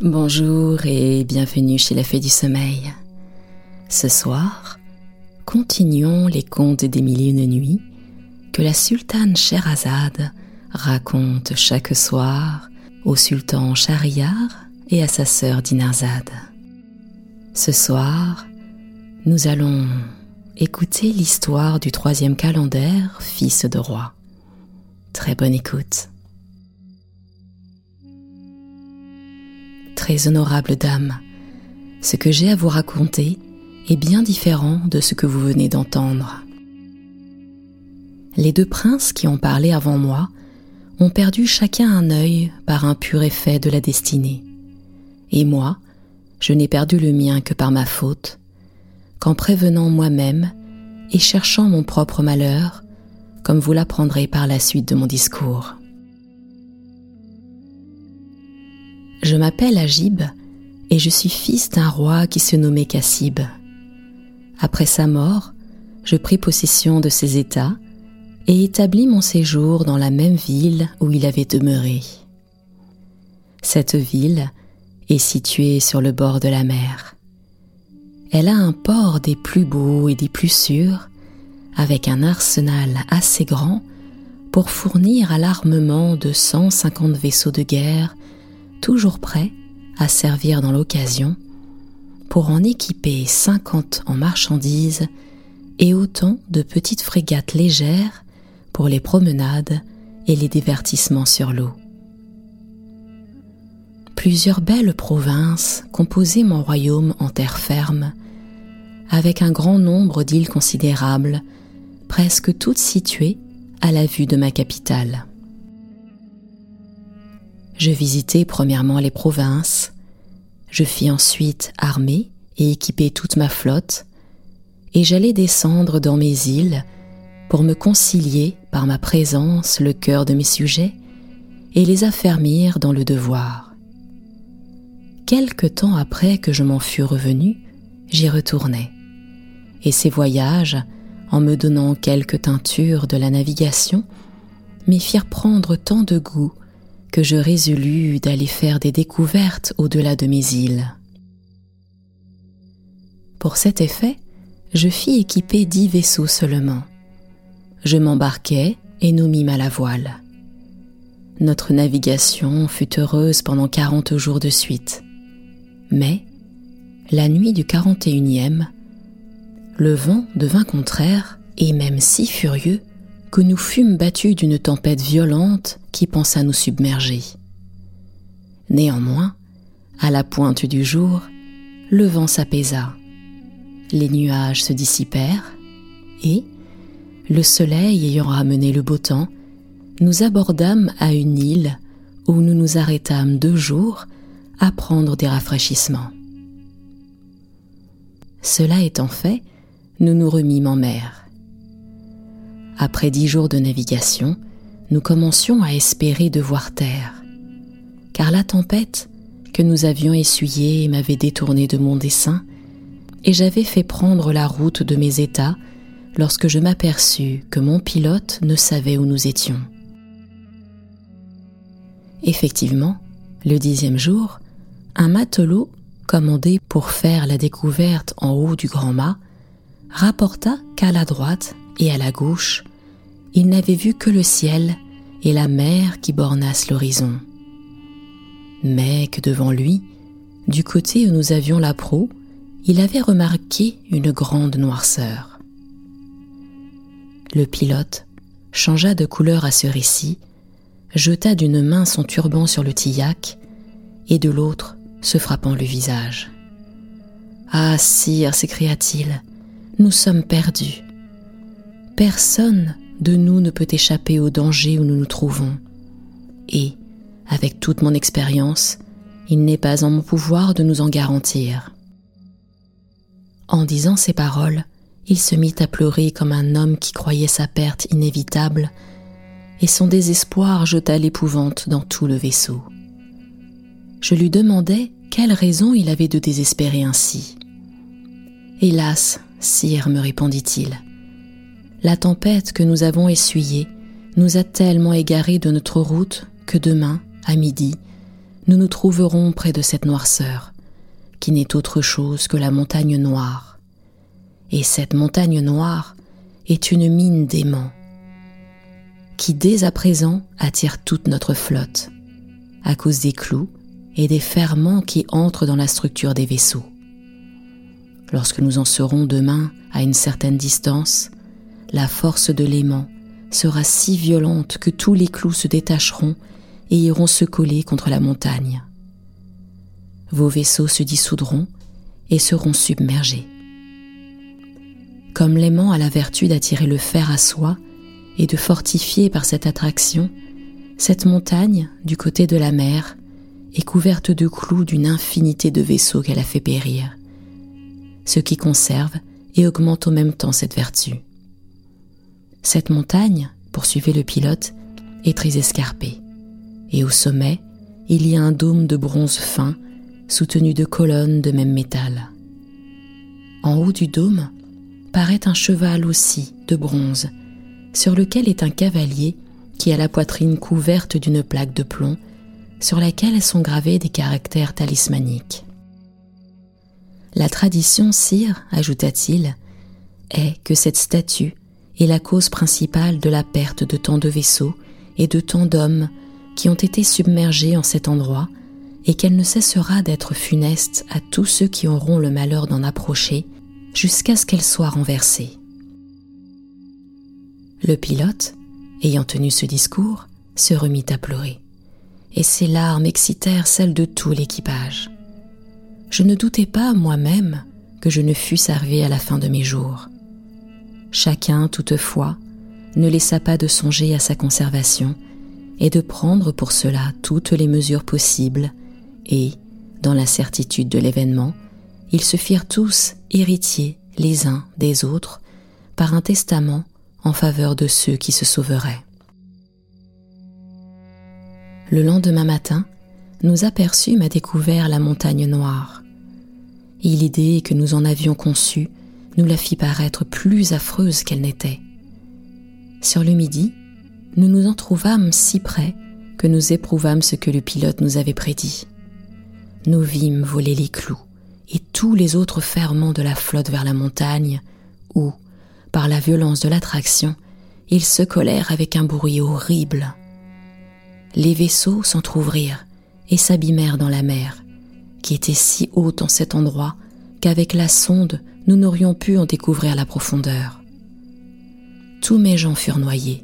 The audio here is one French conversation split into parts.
Bonjour et bienvenue chez la Fée du Sommeil. Ce soir, continuons les contes des mille et une nuits que la sultane Sherazade raconte chaque soir au sultan Shahriar et à sa sœur Dinarzade. Ce soir, nous allons écouter l'histoire du troisième calendar, fils de roi. Très bonne écoute. Très honorable dame, ce que j'ai à vous raconter est bien différent de ce que vous venez d'entendre. Les deux princes qui ont parlé avant moi ont perdu chacun un œil par un pur effet de la destinée. Et moi, je n'ai perdu le mien que par ma faute, qu'en prévenant moi-même et cherchant mon propre malheur, comme vous l'apprendrez par la suite de mon discours. Je m'appelle Agib et je suis fils d'un roi qui se nommait Cassib. Après sa mort, je pris possession de ses États et établis mon séjour dans la même ville où il avait demeuré. Cette ville est située sur le bord de la mer. Elle a un port des plus beaux et des plus sûrs, avec un arsenal assez grand pour fournir à l'armement de 150 vaisseaux de guerre, toujours prêts à servir dans l'occasion, pour en équiper 50 en marchandises et autant de petites frégates légères pour les promenades et les divertissements sur l'eau. Plusieurs belles provinces composaient mon royaume en terre ferme, avec un grand nombre d'îles considérables, presque toutes situées à la vue de ma capitale. Je visitai premièrement les provinces, je fis ensuite armer et équiper toute ma flotte, et j'allais descendre dans mes îles pour me concilier par ma présence le cœur de mes sujets et les affermir dans le devoir. Quelque temps après que je m'en fus revenu, j'y retournai, et ces voyages, en me donnant quelques teintures de la navigation, m'y firent prendre tant de goût que je résolus d'aller faire des découvertes au-delà de mes îles. Pour cet effet, je fis équiper dix vaisseaux seulement. Je m'embarquai et nous mîmes à la voile. Notre navigation fut heureuse pendant quarante jours de suite. Mais, la nuit du quarante et unième, le vent devint contraire et même si furieux que nous fûmes battus d'une tempête violente qui pensa nous submerger. Néanmoins, à la pointe du jour, le vent s'apaisa, les nuages se dissipèrent et, le soleil ayant ramené le beau temps, nous abordâmes à une île où nous nous arrêtâmes deux jours à prendre des rafraîchissements. Cela étant fait, nous nous remîmes en mer. Après dix jours de navigation, nous commencions à espérer de voir terre, car la tempête que nous avions essuyée m'avait détourné de mon dessein, et j'avais fait prendre la route de mes états lorsque je m'aperçus que mon pilote ne savait où nous étions. Effectivement, le dixième jour, un matelot commandé pour faire la découverte en haut du grand mât rapporta qu'à la droite et à la gauche, il n'avait vu que le ciel et la mer qui bornassent l'horizon. Mais que devant lui, du côté où nous avions la proue, il avait remarqué une grande noirceur. Le pilote changea de couleur à ce récit, jeta d'une main son turban sur le tillac et de l'autre se frappant le visage. Ah, sire, s'écria-t-il, nous sommes perdus. Personne de nous ne peut échapper au danger où nous nous trouvons. Et, avec toute mon expérience, il n'est pas en mon pouvoir de nous en garantir. En disant ces paroles, il se mit à pleurer comme un homme qui croyait sa perte inévitable, et son désespoir jeta l'épouvante dans tout le vaisseau. Je lui demandai quelle raison il avait de désespérer ainsi. Hélas, sire, me répondit-il, la tempête que nous avons essuyée nous a tellement égarés de notre route que demain, à midi, nous nous trouverons près de cette noirceur, qui n'est autre chose que la montagne noire. Et cette montagne noire est une mine d'aimants, qui dès à présent attire toute notre flotte, à cause des clous et des ferments qui entrent dans la structure des vaisseaux. Lorsque nous en serons demain à une certaine distance, la force de l'aimant sera si violente que tous les clous se détacheront et iront se coller contre la montagne. Vos vaisseaux se dissoudront et seront submergés. Comme l'aimant a la vertu d'attirer le fer à soi et de fortifier par cette attraction, cette montagne, du côté de la mer, est couverte de clous d'une infinité de vaisseaux qu'elle a fait périr, ce qui conserve et augmente au même temps cette vertu. Cette montagne, poursuivait le pilote, est très escarpée, et au sommet, il y a un dôme de bronze fin soutenu de colonnes de même métal. En haut du dôme paraît un cheval aussi de bronze, sur lequel est un cavalier qui a la poitrine couverte d'une plaque de plomb, sur laquelle sont gravés des caractères talismaniques. La tradition, sire, ajouta-t-il, est que cette statue est la cause principale de la perte de tant de vaisseaux et de tant d'hommes qui ont été submergés en cet endroit, et qu'elle ne cessera d'être funeste à tous ceux qui auront le malheur d'en approcher jusqu'à ce qu'elle soit renversée. Le pilote, ayant tenu ce discours, se remit à pleurer, et ses larmes excitèrent celles de tout l'équipage. Je ne doutais pas moi-même que je ne fusse arrivé à la fin de mes jours. Chacun, toutefois, ne laissa pas de songer à sa conservation et de prendre pour cela toutes les mesures possibles, et, dans l'incertitude de l'événement, ils se firent tous héritiers les uns des autres par un testament en faveur de ceux qui se sauveraient. Le lendemain matin, nous aperçûmes à découvert la montagne noire, et l'idée que nous en avions conçue nous la fit paraître plus affreuse qu'elle n'était. Sur le midi, nous nous en trouvâmes si près que nous éprouvâmes ce que le pilote nous avait prédit. Nous vîmes voler les clous et tous les autres ferments de la flotte vers la montagne, où, par la violence de l'attraction, ils se collèrent avec un bruit horrible. Les vaisseaux s'entr'ouvrirent et s'abîmèrent dans la mer, qui était si haute en cet endroit qu'avec la sonde nous n'aurions pu en découvrir la profondeur. Tous mes gens furent noyés,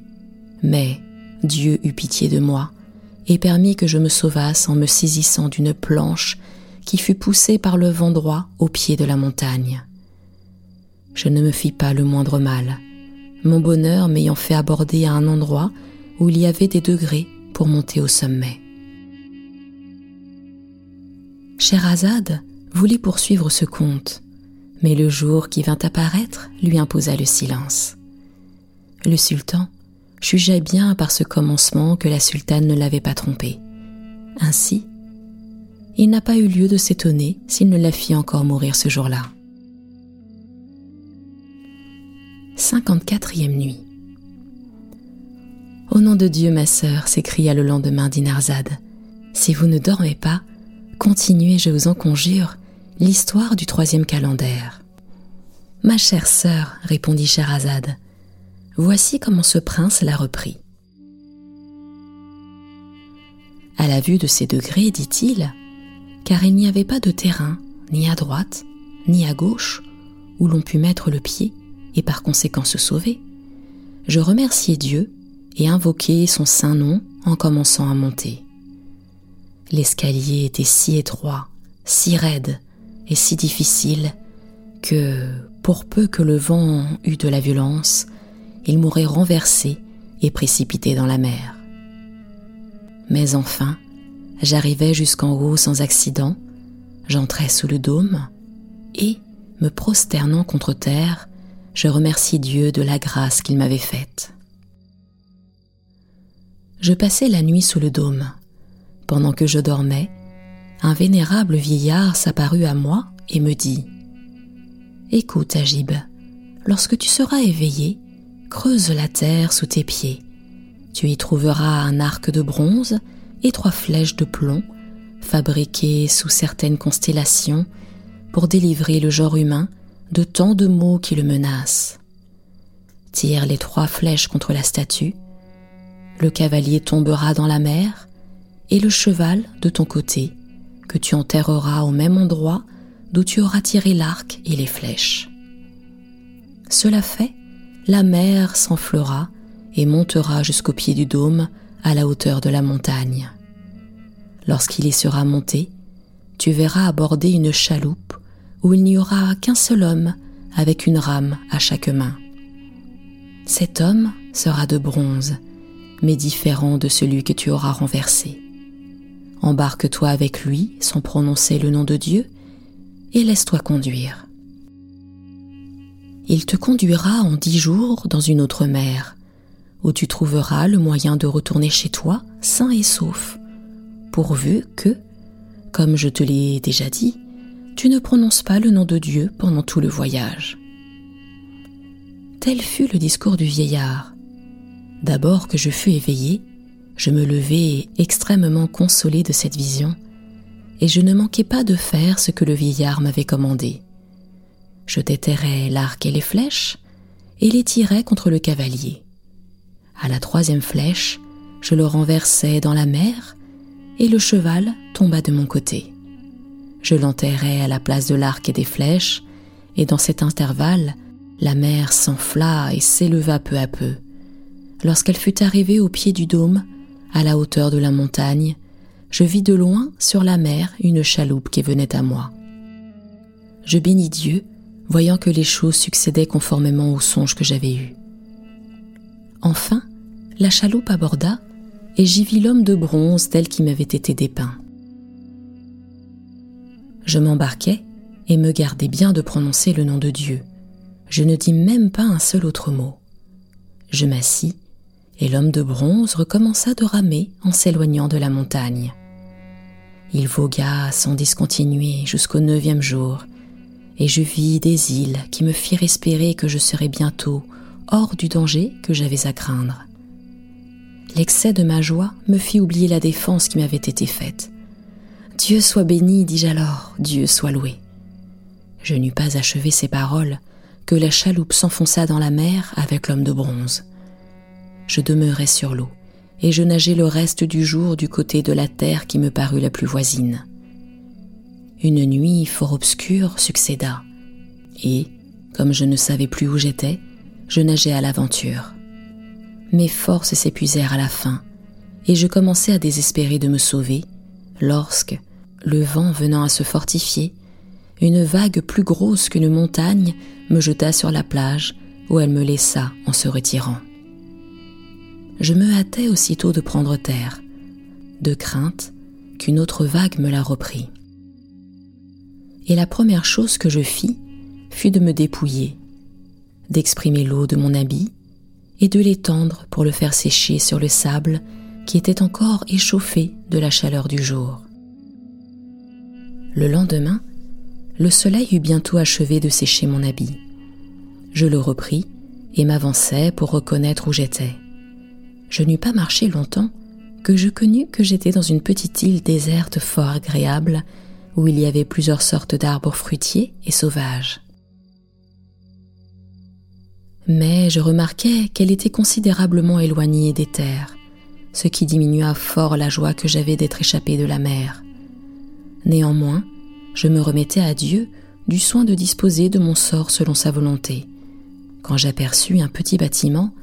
mais Dieu eut pitié de moi et permit que je me sauvasse en me saisissant d'une planche qui fut poussée par le vent droit au pied de la montagne. Je ne me fis pas le moindre mal, mon bonheur m'ayant fait aborder à un endroit où il y avait des degrés pour monter au sommet. Scheherazade voulait poursuivre ce conte, mais le jour qui vint apparaître lui imposa le silence. Le sultan jugea bien par ce commencement que la sultane ne l'avait pas trompé. Ainsi, il n'a pas eu lieu de s'étonner s'il ne la fit encore mourir ce jour-là. 54e nuit. Au nom de Dieu, ma sœur, s'écria le lendemain Dinarzade, si vous ne dormez pas, continuez, je vous en conjure, l'histoire du troisième calendaire. Ma chère sœur, répondit Scheherazade, voici comment ce prince l'a repris. À la vue de ces degrés, dit-il, car il n'y avait pas de terrain, ni à droite, ni à gauche, où l'on pût mettre le pied et par conséquent se sauver, je remerciai Dieu et invoquai son saint nom en commençant à monter. L'escalier était si étroit, si raide et si difficile que, pour peu que le vent eût de la violence, il m'aurait renversé et précipité dans la mer. Mais enfin, j'arrivai jusqu'en haut sans accident, j'entrai sous le dôme, et, me prosternant contre terre, je remercie Dieu de la grâce qu'il m'avait faite. Je passai la nuit sous le dôme. Pendant que je dormais, un vénérable vieillard s'apparut à moi et me dit Écoute, Agib, lorsque tu seras éveillé, creuse la terre sous tes pieds. Tu y trouveras un arc de bronze et trois flèches de plomb fabriquée sous certaines constellations pour délivrer le genre humain de tant de maux qui le menacent. Tire les trois flèches contre la statue, le cavalier tombera dans la mer, et le cheval de ton côté, tu enterreras au même endroit d'où tu auras tiré l'arc et les flèches. Cela fait, la mer s'enflera et montera jusqu'au pied du dôme à la hauteur de la montagne. Lorsqu'il y sera monté, tu verras aborder une chaloupe où il n'y aura qu'un seul homme avec une rame à chaque main. Cet homme sera de bronze, mais différent de celui que tu auras renversé. Embarque-toi avec lui sans prononcer le nom de Dieu et laisse-toi conduire. Il te conduira en dix jours dans une autre mer, où tu trouveras le moyen de retourner chez toi sain et sauf, pourvu que, comme je te l'ai déjà dit, tu ne prononces pas le nom de Dieu pendant tout le voyage. Tel fut le discours du vieillard. D'abord que je fus éveillé, je me levai extrêmement consolé de cette vision, et je ne manquai pas de faire ce que le vieillard m'avait commandé. Je déterrai l'arc et les flèches, et les tirai contre le cavalier. À la troisième flèche, je le renversai dans la mer, et le cheval tomba de mon côté. Je l'enterrai à la place de l'arc et des flèches, et dans cet intervalle, la mer s'enfla et s'éleva peu à peu. Lorsqu'elle fut arrivée au pied du dôme, à la hauteur de la montagne, je vis de loin sur la mer une chaloupe qui venait à moi. Je bénis Dieu, voyant que les choses succédaient conformément au songe que j'avais eu. Enfin, la chaloupe aborda, et j'y vis l'homme de bronze tel qu'il m'avait été dépeint. Je m'embarquai et me gardai bien de prononcer le nom de Dieu. Je ne dis même pas un seul autre mot. Je m'assis et l'homme de bronze recommença de ramer en s'éloignant de la montagne. Il vogua sans discontinuer jusqu'au neuvième jour, et je vis des îles qui me firent espérer que je serais bientôt hors du danger que j'avais à craindre. L'excès de ma joie me fit oublier la défense qui m'avait été faite. Dieu soit béni, dis-je alors, Dieu soit loué. Je n'eus pas achevé ces paroles que la chaloupe s'enfonça dans la mer avec l'homme de bronze je demeurai sur l'eau, et je nageai le reste du jour du côté de la terre qui me parut la plus voisine. Une nuit fort obscure succéda, et, comme je ne savais plus où j'étais, je nageai à l'aventure. Mes forces s'épuisèrent à la fin, et je commençai à désespérer de me sauver, lorsque, le vent venant à se fortifier, une vague plus grosse qu'une montagne me jeta sur la plage où elle me laissa en se retirant je me hâtais aussitôt de prendre terre, de crainte qu'une autre vague me la reprit. Et la première chose que je fis fut de me dépouiller, d'exprimer l'eau de mon habit et de l'étendre pour le faire sécher sur le sable qui était encore échauffé de la chaleur du jour. Le lendemain, le soleil eut bientôt achevé de sécher mon habit. Je le repris et m'avançai pour reconnaître où j'étais je n'eus pas marché longtemps que je connus que j'étais dans une petite île déserte fort agréable où il y avait plusieurs sortes d'arbres fruitiers et sauvages. Mais je remarquai qu'elle était considérablement éloignée des terres, ce qui diminua fort la joie que j'avais d'être échappé de la mer. Néanmoins, je me remettais à Dieu du soin de disposer de mon sort selon sa volonté, quand j'aperçus un petit bâtiment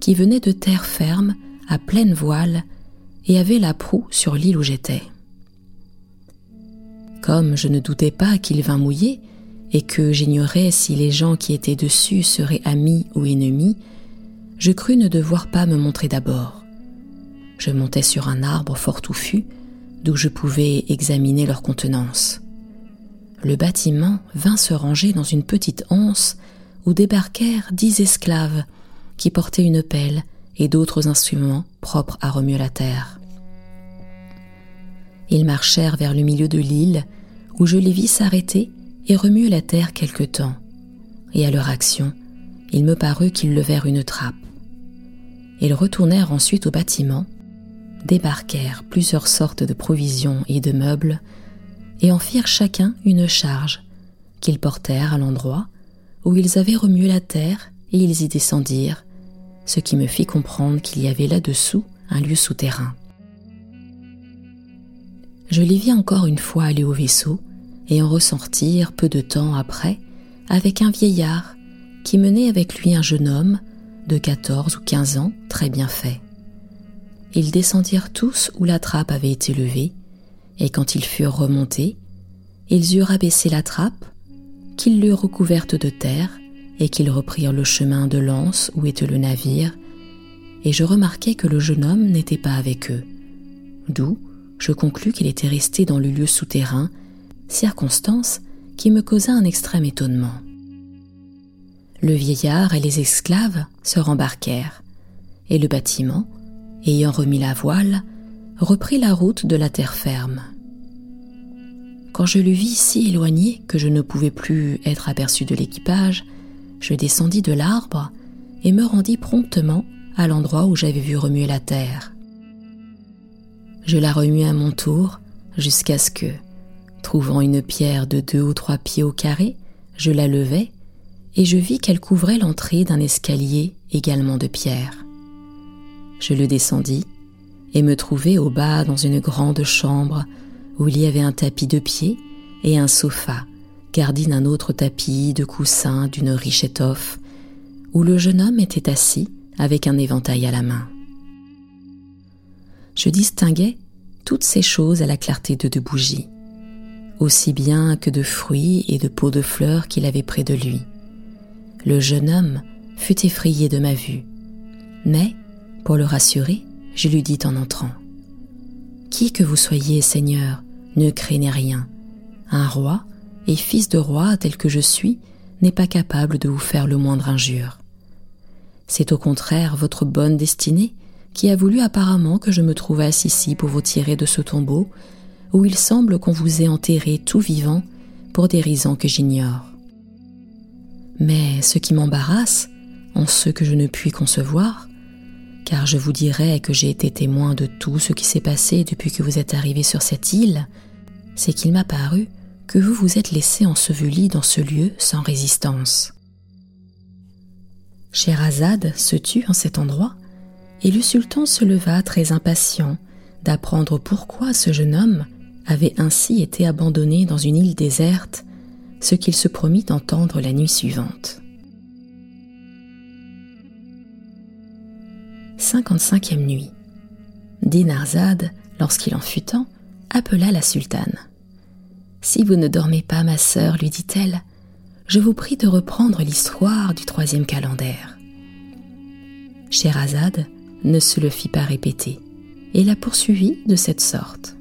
qui venait de terre ferme, à pleine voile, et avait la proue sur l'île où j'étais. Comme je ne doutais pas qu'il vint mouiller, et que j'ignorais si les gens qui étaient dessus seraient amis ou ennemis, je crus ne devoir pas me montrer d'abord. Je montai sur un arbre fort touffu, d'où je pouvais examiner leur contenance. Le bâtiment vint se ranger dans une petite anse où débarquèrent dix esclaves qui portaient une pelle et d'autres instruments propres à remuer la terre. Ils marchèrent vers le milieu de l'île, où je les vis s'arrêter et remuer la terre quelque temps, et à leur action, il me parut qu'ils levèrent une trappe. Ils retournèrent ensuite au bâtiment, débarquèrent plusieurs sortes de provisions et de meubles, et en firent chacun une charge, qu'ils portèrent à l'endroit où ils avaient remué la terre, et ils y descendirent, ce qui me fit comprendre qu'il y avait là-dessous un lieu souterrain. Je les vis encore une fois aller au vaisseau, et en ressortir peu de temps après avec un vieillard qui menait avec lui un jeune homme de quatorze ou quinze ans très bien fait. Ils descendirent tous où la trappe avait été levée, et quand ils furent remontés, ils eurent abaissé la trappe, qu'ils l'eurent recouverte de terre, et qu'ils reprirent le chemin de l'anse où était le navire, et je remarquai que le jeune homme n'était pas avec eux, d'où je conclus qu'il était resté dans le lieu souterrain, circonstance qui me causa un extrême étonnement. Le vieillard et les esclaves se rembarquèrent, et le bâtiment, ayant remis la voile, reprit la route de la terre ferme. Quand je le vis si éloigné que je ne pouvais plus être aperçu de l'équipage, je descendis de l'arbre et me rendis promptement à l'endroit où j'avais vu remuer la terre. Je la remuai à mon tour jusqu'à ce que, trouvant une pierre de deux ou trois pieds au carré, je la levai et je vis qu'elle couvrait l'entrée d'un escalier également de pierre. Je le descendis et me trouvai au bas dans une grande chambre où il y avait un tapis de pied et un sofa gardi d'un autre tapis de coussins d'une riche étoffe, où le jeune homme était assis avec un éventail à la main. Je distinguais toutes ces choses à la clarté de deux bougies, aussi bien que de fruits et de pots de fleurs qu'il avait près de lui. Le jeune homme fut effrayé de ma vue, mais, pour le rassurer, je lui dis en entrant Qui que vous soyez, Seigneur, ne craignez rien. Un roi et fils de roi tel que je suis n'est pas capable de vous faire le moindre injure. C'est au contraire votre bonne destinée qui a voulu apparemment que je me trouvasse ici pour vous tirer de ce tombeau où il semble qu'on vous ait enterré tout vivant pour des raisons que j'ignore. Mais ce qui m'embarrasse, en ce que je ne puis concevoir, car je vous dirais que j'ai été témoin de tout ce qui s'est passé depuis que vous êtes arrivé sur cette île, c'est qu'il m'a paru que vous vous êtes laissé enseveli dans ce lieu sans résistance. Scheherazade se tut en cet endroit, et le sultan se leva très impatient d'apprendre pourquoi ce jeune homme avait ainsi été abandonné dans une île déserte, ce qu'il se promit d'entendre la nuit suivante. 55e nuit. Dinarzade, lorsqu'il en fut temps, appela la sultane. Si vous ne dormez pas, ma sœur, lui dit-elle, je vous prie de reprendre l'histoire du troisième calendaire. Scheherazade ne se le fit pas répéter et la poursuivit de cette sorte.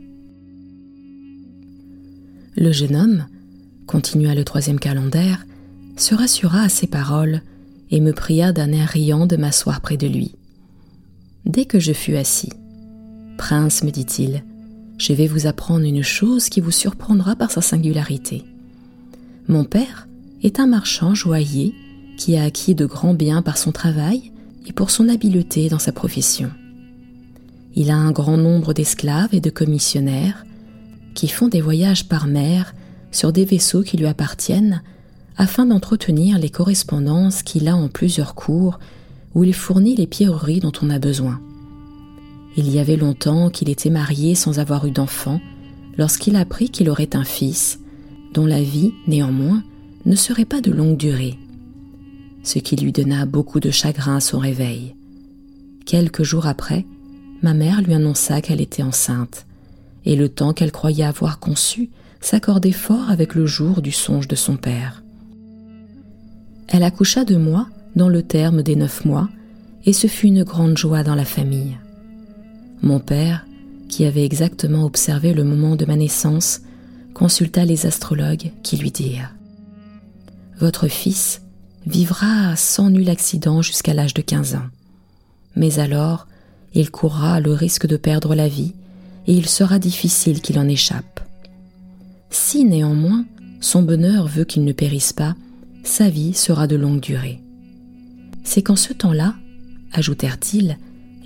Le jeune homme, continua le troisième calendaire, se rassura à ces paroles et me pria d'un air riant de m'asseoir près de lui. Dès que je fus assis, Prince, me dit-il, je vais vous apprendre une chose qui vous surprendra par sa singularité. Mon père est un marchand joaillier qui a acquis de grands biens par son travail et pour son habileté dans sa profession. Il a un grand nombre d'esclaves et de commissionnaires qui font des voyages par mer sur des vaisseaux qui lui appartiennent afin d'entretenir les correspondances qu'il a en plusieurs cours où il fournit les pierreries dont on a besoin. Il y avait longtemps qu'il était marié sans avoir eu d'enfant, lorsqu'il apprit qu'il aurait un fils, dont la vie, néanmoins, ne serait pas de longue durée, ce qui lui donna beaucoup de chagrin à son réveil. Quelques jours après, ma mère lui annonça qu'elle était enceinte, et le temps qu'elle croyait avoir conçu s'accordait fort avec le jour du songe de son père. Elle accoucha de moi dans le terme des neuf mois, et ce fut une grande joie dans la famille. Mon père, qui avait exactement observé le moment de ma naissance, consulta les astrologues qui lui dirent Votre fils vivra sans nul accident jusqu'à l'âge de 15 ans. Mais alors, il courra le risque de perdre la vie et il sera difficile qu'il en échappe. Si néanmoins son bonheur veut qu'il ne périsse pas, sa vie sera de longue durée. C'est qu'en ce temps-là, ajoutèrent-ils,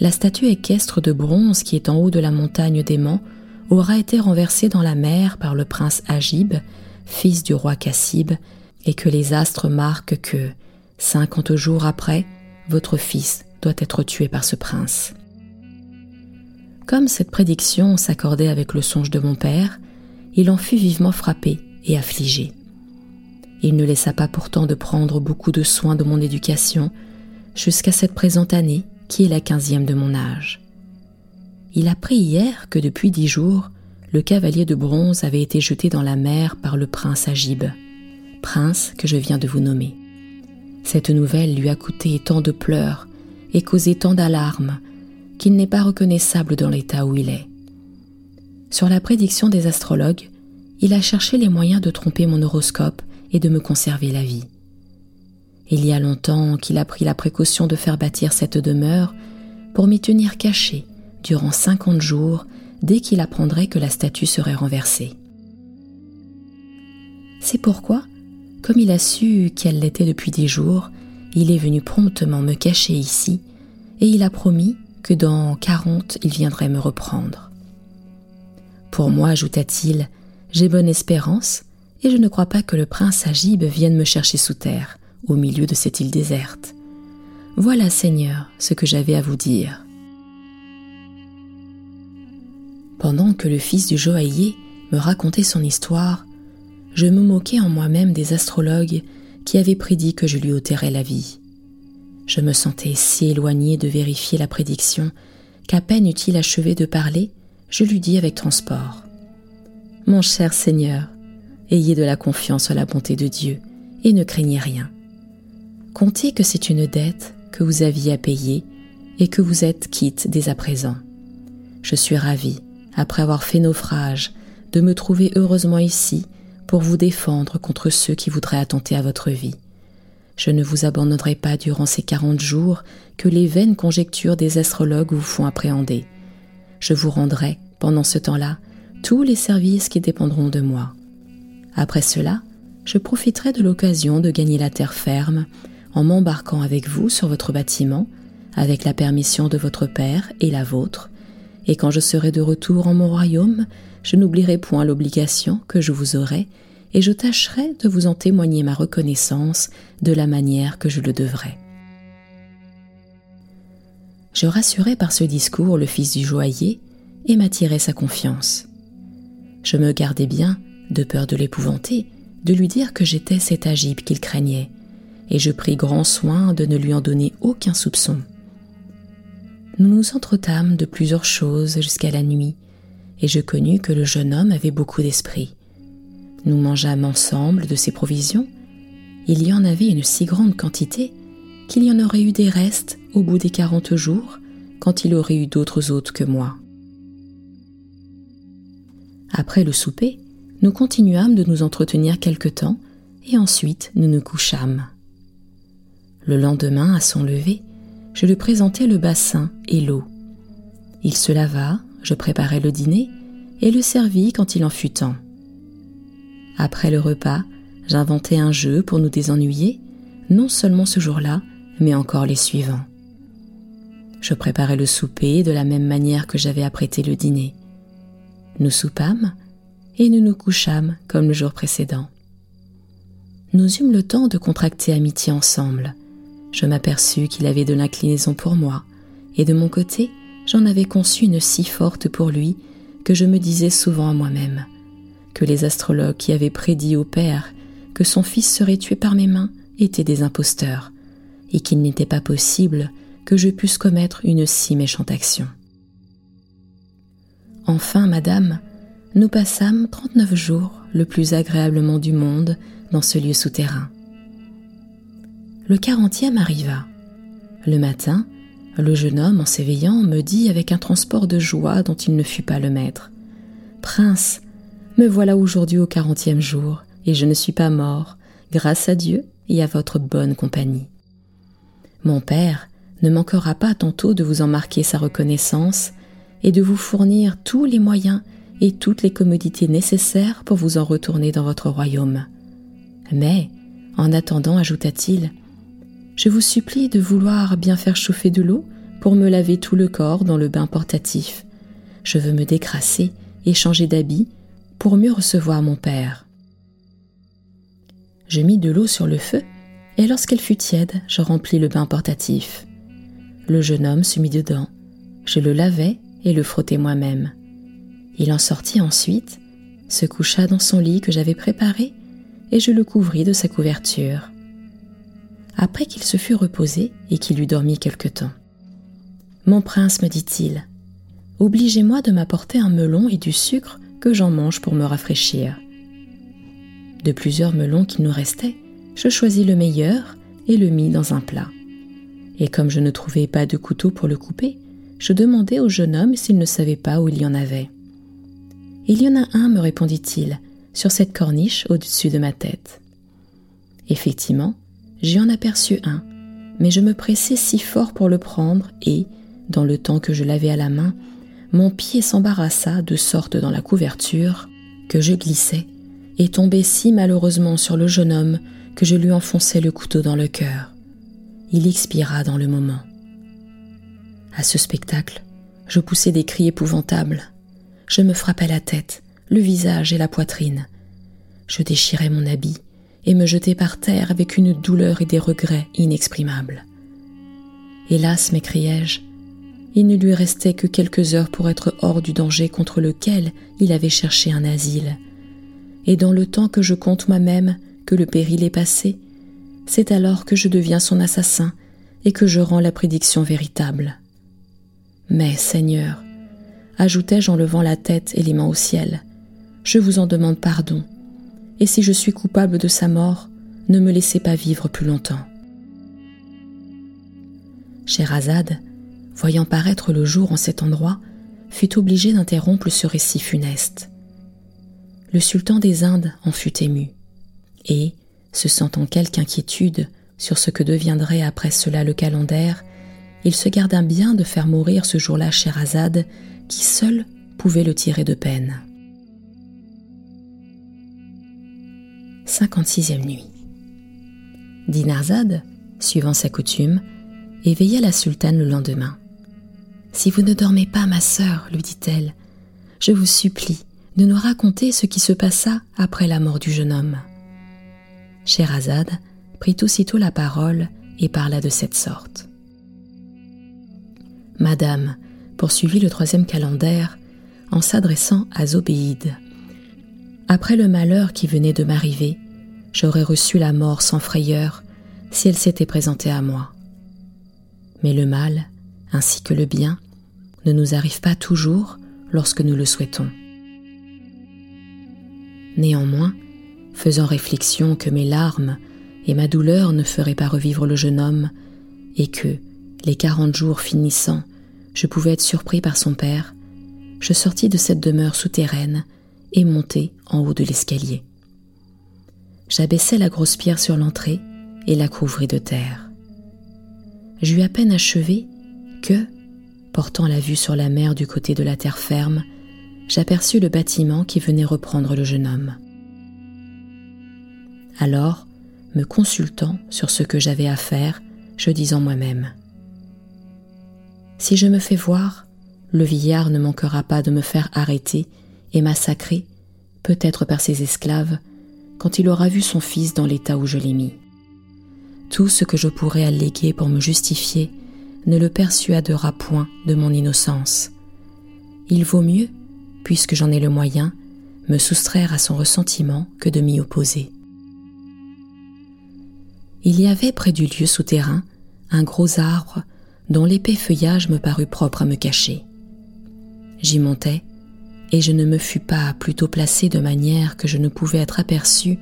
la statue équestre de bronze qui est en haut de la montagne d'aimant aura été renversée dans la mer par le prince Agib, fils du roi Cassib, et que les astres marquent que, cinquante jours après, votre fils doit être tué par ce prince. Comme cette prédiction s'accordait avec le songe de mon père, il en fut vivement frappé et affligé. Il ne laissa pas pourtant de prendre beaucoup de soin de mon éducation jusqu'à cette présente année qui est la quinzième de mon âge. Il apprit hier que depuis dix jours, le cavalier de bronze avait été jeté dans la mer par le prince Agib, prince que je viens de vous nommer. Cette nouvelle lui a coûté tant de pleurs et causé tant d'alarmes qu'il n'est pas reconnaissable dans l'état où il est. Sur la prédiction des astrologues, il a cherché les moyens de tromper mon horoscope et de me conserver la vie. Il y a longtemps qu'il a pris la précaution de faire bâtir cette demeure pour m'y tenir caché durant cinquante jours dès qu'il apprendrait que la statue serait renversée. C'est pourquoi, comme il a su qu'elle l'était depuis des jours, il est venu promptement me cacher ici, et il a promis que dans quarante il viendrait me reprendre. Pour moi, ajouta-t-il, j'ai bonne espérance, et je ne crois pas que le prince Agib vienne me chercher sous terre, au milieu de cette île déserte. Voilà, Seigneur, ce que j'avais à vous dire. Pendant que le fils du joaillier me racontait son histoire, je me moquais en moi-même des astrologues qui avaient prédit que je lui ôterais la vie. Je me sentais si éloigné de vérifier la prédiction qu'à peine eut-il achevé de parler, je lui dis avec transport Mon cher Seigneur, ayez de la confiance en la bonté de Dieu et ne craignez rien. Comptez que c'est une dette que vous aviez à payer et que vous êtes quitte dès à présent. Je suis ravi, après avoir fait naufrage, de me trouver heureusement ici pour vous défendre contre ceux qui voudraient attenter à votre vie. Je ne vous abandonnerai pas durant ces quarante jours que les vaines conjectures des astrologues vous font appréhender. Je vous rendrai, pendant ce temps-là, tous les services qui dépendront de moi. Après cela, je profiterai de l'occasion de gagner la terre ferme en m'embarquant avec vous sur votre bâtiment, avec la permission de votre Père et la vôtre, et quand je serai de retour en mon royaume, je n'oublierai point l'obligation que je vous aurai, et je tâcherai de vous en témoigner ma reconnaissance de la manière que je le devrai. Je rassurai par ce discours le fils du joaillier et m'attirai sa confiance. Je me gardai bien, de peur de l'épouvanter, de lui dire que j'étais cet Agib qu'il craignait, et je pris grand soin de ne lui en donner aucun soupçon. Nous nous entretâmes de plusieurs choses jusqu'à la nuit, et je connus que le jeune homme avait beaucoup d'esprit. Nous mangeâmes ensemble de ses provisions. Il y en avait une si grande quantité qu'il y en aurait eu des restes au bout des quarante jours, quand il aurait eu d'autres hôtes que moi. Après le souper, nous continuâmes de nous entretenir quelque temps, et ensuite nous nous couchâmes. Le lendemain, à son lever, je lui présentai le bassin et l'eau. Il se lava, je préparai le dîner et le servis quand il en fut temps. Après le repas, j'inventai un jeu pour nous désennuyer, non seulement ce jour-là, mais encore les suivants. Je préparai le souper de la même manière que j'avais apprêté le dîner. Nous soupâmes et nous nous couchâmes comme le jour précédent. Nous eûmes le temps de contracter amitié ensemble, je m'aperçus qu'il avait de l'inclinaison pour moi, et de mon côté, j'en avais conçu une si forte pour lui que je me disais souvent à moi-même que les astrologues qui avaient prédit au père que son fils serait tué par mes mains étaient des imposteurs, et qu'il n'était pas possible que je pusse commettre une si méchante action. Enfin, madame, nous passâmes trente-neuf jours le plus agréablement du monde dans ce lieu souterrain. Le quarantième arriva. Le matin, le jeune homme, en s'éveillant, me dit avec un transport de joie dont il ne fut pas le maître. Prince, me voilà aujourd'hui au quarantième jour, et je ne suis pas mort, grâce à Dieu et à votre bonne compagnie. Mon père ne manquera pas tantôt de vous en marquer sa reconnaissance et de vous fournir tous les moyens et toutes les commodités nécessaires pour vous en retourner dans votre royaume. Mais, en attendant, ajouta-t-il, je vous supplie de vouloir bien faire chauffer de l'eau pour me laver tout le corps dans le bain portatif. Je veux me décrasser et changer d'habit pour mieux recevoir mon père. Je mis de l'eau sur le feu et lorsqu'elle fut tiède, je remplis le bain portatif. Le jeune homme se mit dedans. Je le lavai et le frottai moi-même. Il en sortit ensuite, se coucha dans son lit que j'avais préparé et je le couvris de sa couverture. Après qu'il se fut reposé et qu'il eut dormi quelque temps. Mon prince, me dit-il, obligez-moi de m'apporter un melon et du sucre que j'en mange pour me rafraîchir. De plusieurs melons qui nous restaient, je choisis le meilleur et le mis dans un plat. Et comme je ne trouvais pas de couteau pour le couper, je demandai au jeune homme s'il ne savait pas où il y en avait. Il y en a un, me répondit-il, sur cette corniche au-dessus de ma tête. Effectivement, j'y en aperçus un, mais je me pressai si fort pour le prendre et, dans le temps que je l'avais à la main, mon pied s'embarrassa de sorte dans la couverture que je glissai et tombai si malheureusement sur le jeune homme que je lui enfonçai le couteau dans le cœur. Il expira dans le moment. À ce spectacle, je poussai des cris épouvantables. Je me frappai la tête, le visage et la poitrine. Je déchirai mon habit et me jetai par terre avec une douleur et des regrets inexprimables. Hélas, m'écriai-je, il ne lui restait que quelques heures pour être hors du danger contre lequel il avait cherché un asile. Et dans le temps que je compte moi-même, que le péril est passé, c'est alors que je deviens son assassin et que je rends la prédiction véritable. Mais, Seigneur, ajoutai-je en levant la tête et les mains au ciel, je vous en demande pardon, et si je suis coupable de sa mort, ne me laissez pas vivre plus longtemps. Scheherazade, voyant paraître le jour en cet endroit, fut obligé d'interrompre ce récit funeste. Le sultan des Indes en fut ému et, se sentant quelque inquiétude sur ce que deviendrait après cela le calendaire, il se garda bien de faire mourir ce jour-là Scheherazade, qui seul pouvait le tirer de peine. 56e nuit. Dinarzade, suivant sa coutume, éveilla la sultane le lendemain. Si vous ne dormez pas, ma sœur, lui dit-elle, je vous supplie de nous raconter ce qui se passa après la mort du jeune homme. Scheherazade prit aussitôt la parole et parla de cette sorte. Madame, poursuivit le troisième calendaire en s'adressant à Zobéide. Après le malheur qui venait de m'arriver, j'aurais reçu la mort sans frayeur si elle s'était présentée à moi. Mais le mal, ainsi que le bien, ne nous arrive pas toujours lorsque nous le souhaitons. Néanmoins, faisant réflexion que mes larmes et ma douleur ne feraient pas revivre le jeune homme, et que, les quarante jours finissant, je pouvais être surpris par son père, je sortis de cette demeure souterraine et montai en haut de l'escalier. J'abaissai la grosse pierre sur l'entrée et la couvris de terre. J'eus à peine achevé que, portant la vue sur la mer du côté de la terre ferme, j'aperçus le bâtiment qui venait reprendre le jeune homme. Alors, me consultant sur ce que j'avais à faire, je dis en moi-même Si je me fais voir, le vieillard ne manquera pas de me faire arrêter et massacrer, peut-être par ses esclaves, quand il aura vu son fils dans l'état où je l'ai mis. Tout ce que je pourrais alléguer pour me justifier ne le persuadera point de mon innocence. Il vaut mieux, puisque j'en ai le moyen, me soustraire à son ressentiment que de m'y opposer il y avait près du lieu souterrain un gros arbre dont l'épais feuillage me parut propre à me cacher. J'y montai, et je ne me fus pas plutôt placé de manière que je ne pouvais être aperçu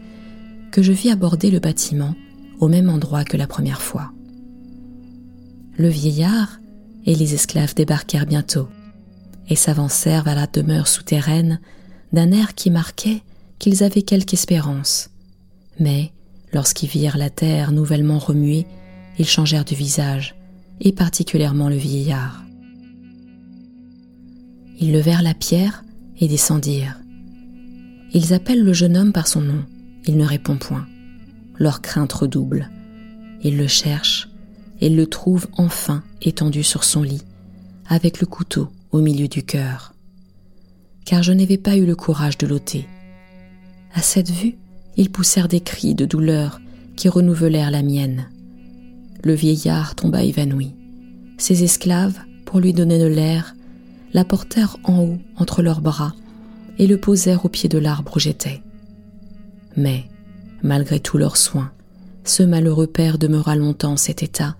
que je vis aborder le bâtiment au même endroit que la première fois. Le vieillard et les esclaves débarquèrent bientôt et s'avancèrent vers la demeure souterraine d'un air qui marquait qu'ils avaient quelque espérance, mais Lorsqu'ils virent la terre nouvellement remuée, ils changèrent de visage, et particulièrement le vieillard. Ils levèrent la pierre descendirent. Ils appellent le jeune homme par son nom, il ne répond point. Leur crainte redouble. Ils le cherchent, et le trouve enfin étendu sur son lit, avec le couteau au milieu du cœur. Car je n'avais pas eu le courage de l'ôter. À cette vue, ils poussèrent des cris de douleur qui renouvelèrent la mienne. Le vieillard tomba évanoui. Ses esclaves, pour lui donner de l'air, la portèrent en haut entre leurs bras et le posèrent au pied de l'arbre où j'étais. Mais, malgré tous leurs soins, ce malheureux père demeura longtemps en cet état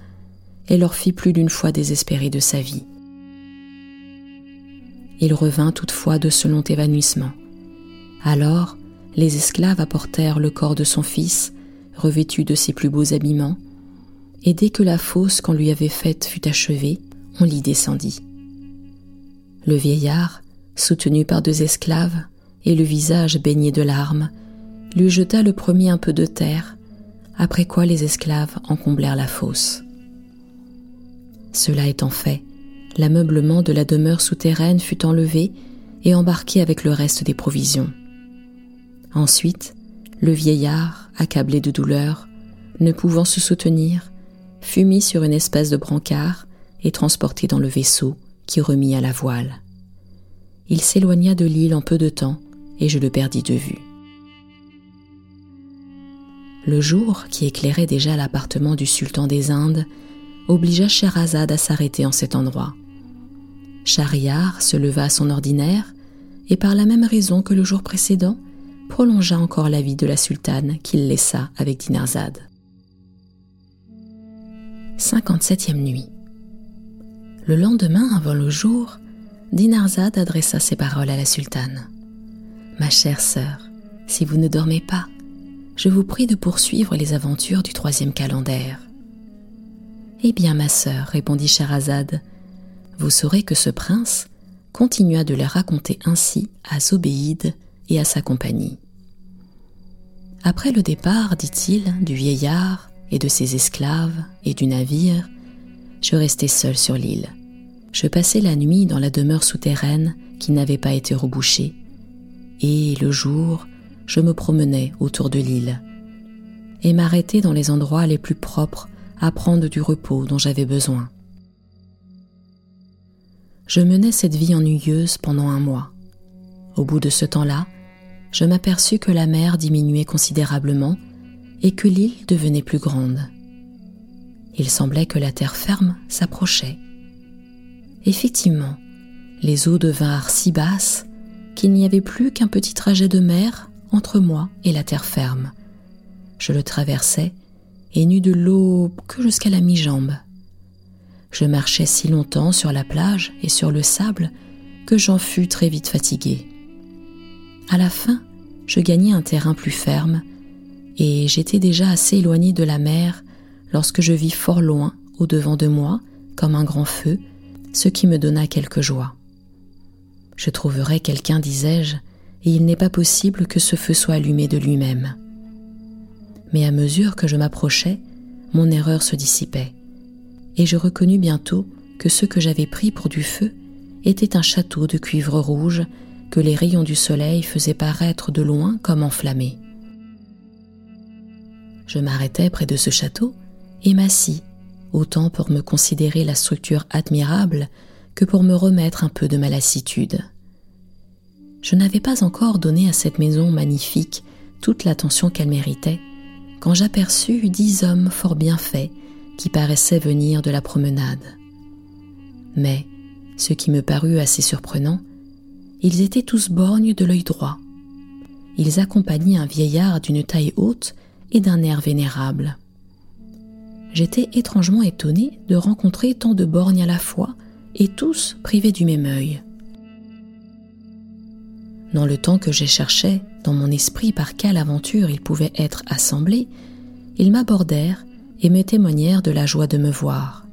et leur fit plus d'une fois désespérer de sa vie. Il revint toutefois de ce long évanouissement. Alors, les esclaves apportèrent le corps de son fils, revêtu de ses plus beaux habillements, et dès que la fosse qu'on lui avait faite fut achevée, on l'y descendit. Le vieillard, soutenu par deux esclaves, et le visage baigné de larmes, lui jeta le premier un peu de terre, après quoi les esclaves encomblèrent la fosse. Cela étant fait, l'ameublement de la demeure souterraine fut enlevé et embarqué avec le reste des provisions. Ensuite, le vieillard, accablé de douleur, ne pouvant se soutenir, fut mis sur une espèce de brancard et transporté dans le vaisseau qui remit à la voile. Il s'éloigna de l'île en peu de temps et je le perdis de vue. Le jour, qui éclairait déjà l'appartement du sultan des Indes, obligea Scheherazade à s'arrêter en cet endroit. Shahriar se leva à son ordinaire et par la même raison que le jour précédent, prolongea encore la vie de la sultane qu'il laissa avec Dinarzade. 57e nuit. Le lendemain, avant le jour, Dinarzade adressa ces paroles à la sultane. Ma chère sœur, si vous ne dormez pas, je vous prie de poursuivre les aventures du troisième calendaire. Eh bien, ma sœur, répondit Scheherazade, vous saurez que ce prince continua de les raconter ainsi à Zobéide et à sa compagnie. Après le départ, dit-il, du vieillard et de ses esclaves et du navire, je restai seul sur l'île. Je passai la nuit dans la demeure souterraine qui n'avait pas été rebouchée, et le jour, je me promenais autour de l'île et m'arrêtais dans les endroits les plus propres à prendre du repos dont j'avais besoin. Je menais cette vie ennuyeuse pendant un mois. Au bout de ce temps-là, je m'aperçus que la mer diminuait considérablement et que l'île devenait plus grande. Il semblait que la terre ferme s'approchait. Effectivement, les eaux devinrent si basses qu'il n'y avait plus qu'un petit trajet de mer entre moi et la terre ferme. Je le traversais et n'eus de l'eau que jusqu'à la mi-jambe. Je marchais si longtemps sur la plage et sur le sable que j'en fus très vite fatigué. À la fin, je gagnai un terrain plus ferme, et j'étais déjà assez éloigné de la mer lorsque je vis fort loin, au devant de moi, comme un grand feu, ce qui me donna quelque joie. Je trouverai quelqu'un, disais-je, et il n'est pas possible que ce feu soit allumé de lui-même. Mais à mesure que je m'approchais, mon erreur se dissipait, et je reconnus bientôt que ce que j'avais pris pour du feu était un château de cuivre rouge que les rayons du soleil faisaient paraître de loin comme enflammé. Je m'arrêtai près de ce château et m'assis, autant pour me considérer la structure admirable que pour me remettre un peu de ma lassitude. Je n'avais pas encore donné à cette maison magnifique toute l'attention qu'elle méritait quand j'aperçus dix hommes fort bien faits qui paraissaient venir de la promenade. Mais, ce qui me parut assez surprenant, ils étaient tous borgnes de l'œil droit. Ils accompagnaient un vieillard d'une taille haute et d'un air vénérable. J'étais étrangement étonné de rencontrer tant de borgnes à la fois et tous privés du même œil. Dans le temps que j'ai cherché dans mon esprit par quelle aventure ils pouvaient être assemblés, ils m'abordèrent et me témoignèrent de la joie de me voir.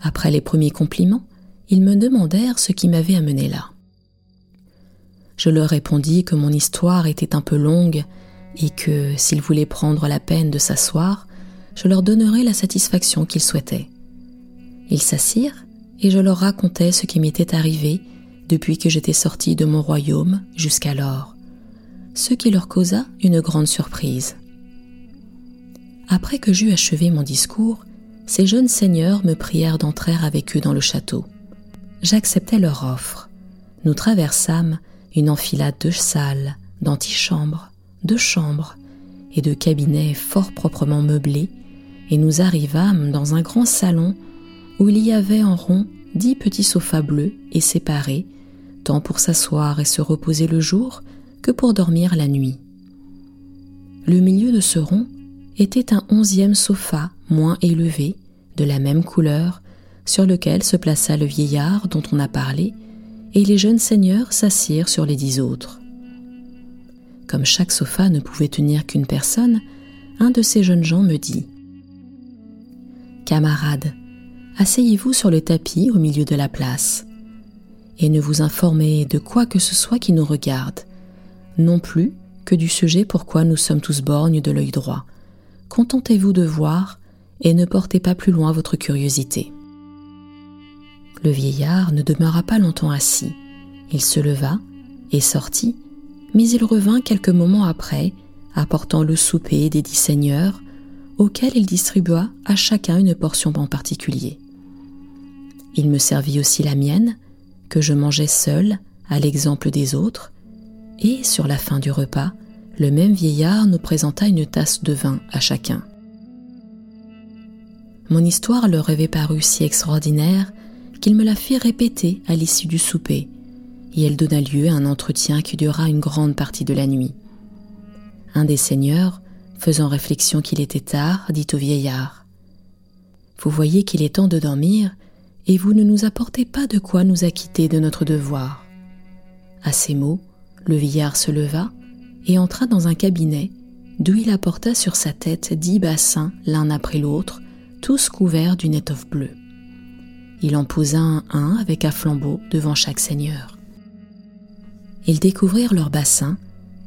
Après les premiers compliments, ils me demandèrent ce qui m'avait amené là. Je leur répondis que mon histoire était un peu longue et que, s'ils voulaient prendre la peine de s'asseoir, je leur donnerais la satisfaction qu'ils souhaitaient. Ils s'assirent et je leur racontai ce qui m'était arrivé depuis que j'étais sorti de mon royaume jusqu'alors, ce qui leur causa une grande surprise. Après que j'eus achevé mon discours, ces jeunes seigneurs me prièrent d'entrer avec eux dans le château. J'acceptai leur offre. Nous traversâmes une enfilade de salles, d'antichambres, de chambres et de cabinets fort proprement meublés, et nous arrivâmes dans un grand salon où il y avait en rond dix petits sofas bleus et séparés, tant pour s'asseoir et se reposer le jour que pour dormir la nuit. Le milieu de ce rond était un onzième sofa moins élevé, de la même couleur, sur lequel se plaça le vieillard dont on a parlé, et les jeunes seigneurs s'assirent sur les dix autres. Comme chaque sofa ne pouvait tenir qu'une personne, un de ces jeunes gens me dit Camarade, asseyez-vous sur le tapis au milieu de la place, et ne vous informez de quoi que ce soit qui nous regarde, non plus que du sujet pourquoi nous sommes tous borgnes de l'œil droit. Contentez-vous de voir et ne portez pas plus loin votre curiosité. Le vieillard ne demeura pas longtemps assis. Il se leva et sortit, mais il revint quelques moments après, apportant le souper des dix seigneurs, auquel il distribua à chacun une portion en particulier. Il me servit aussi la mienne, que je mangeais seul, à l'exemple des autres, et sur la fin du repas, le même vieillard nous présenta une tasse de vin à chacun. Mon histoire leur avait paru si extraordinaire qu'il me la fit répéter à l'issue du souper, et elle donna lieu à un entretien qui dura une grande partie de la nuit. Un des seigneurs, faisant réflexion qu'il était tard, dit au vieillard Vous voyez qu'il est temps de dormir, et vous ne nous apportez pas de quoi nous acquitter de notre devoir. À ces mots, le vieillard se leva et entra dans un cabinet d'où il apporta sur sa tête dix bassins l'un après l'autre, tous couverts d'une étoffe bleue. Il en posa un, un avec un flambeau devant chaque seigneur. Ils découvrirent leur bassin,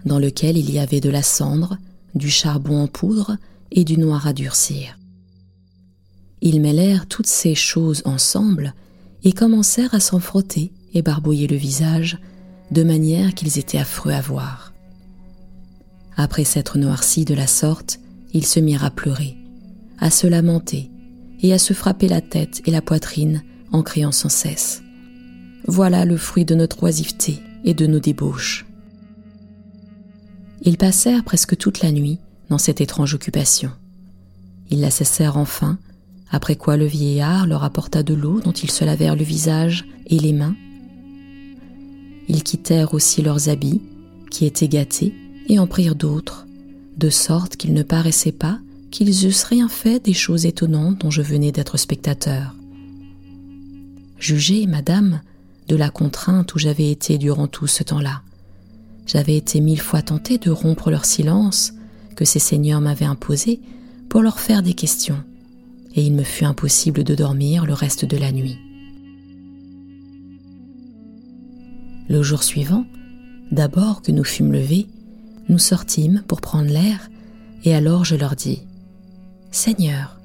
dans lequel il y avait de la cendre, du charbon en poudre et du noir à durcir. Ils mêlèrent toutes ces choses ensemble et commencèrent à s'en frotter et barbouiller le visage, de manière qu'ils étaient affreux à voir. Après s'être noircis de la sorte, ils se mirent à pleurer, à se lamenter et à se frapper la tête et la poitrine en criant sans cesse. Voilà le fruit de notre oisiveté et de nos débauches. Ils passèrent presque toute la nuit dans cette étrange occupation. Ils la cessèrent enfin, après quoi le vieillard leur apporta de l'eau dont ils se lavèrent le visage et les mains. Ils quittèrent aussi leurs habits, qui étaient gâtés, et en prirent d'autres, de sorte qu'il ne paraissait pas qu'ils eussent rien fait des choses étonnantes dont je venais d'être spectateur. Jugez, madame, de la contrainte où j'avais été durant tout ce temps-là. J'avais été mille fois tenté de rompre leur silence que ces seigneurs m'avaient imposé pour leur faire des questions, et il me fut impossible de dormir le reste de la nuit. Le jour suivant, d'abord que nous fûmes levés, nous sortîmes pour prendre l'air, et alors je leur dis Seigneur,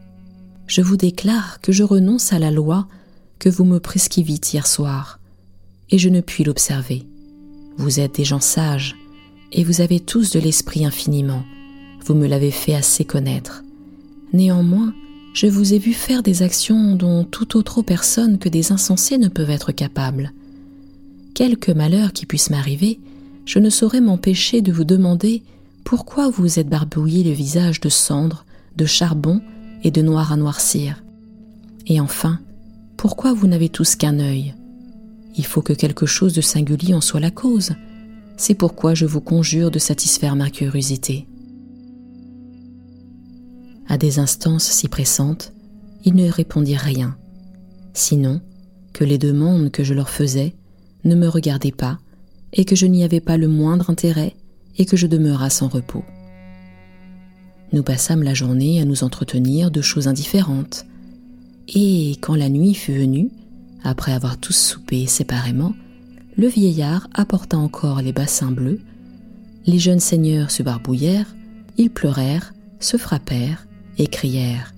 je vous déclare que je renonce à la loi que vous me prescrivîtes hier soir, et je ne puis l'observer. Vous êtes des gens sages, et vous avez tous de l'esprit infiniment. Vous me l'avez fait assez connaître. Néanmoins, je vous ai vu faire des actions dont toute autre personne que des insensés ne peuvent être capables. Quelque malheur qui puisse m'arriver, je ne saurais m'empêcher de vous demander pourquoi vous êtes barbouillé le visage de cendre de charbon et de noir à noircir. Et enfin, pourquoi vous n'avez tous qu'un œil? Il faut que quelque chose de singulier en soit la cause. C'est pourquoi je vous conjure de satisfaire ma curiosité. À des instances si pressantes, ils ne répondirent rien, sinon que les demandes que je leur faisais ne me regardaient pas et que je n'y avais pas le moindre intérêt et que je demeura sans repos. Nous passâmes la journée à nous entretenir de choses indifférentes. Et quand la nuit fut venue, après avoir tous soupé séparément, le vieillard apporta encore les bassins bleus, les jeunes seigneurs se barbouillèrent, ils pleurèrent, se frappèrent et crièrent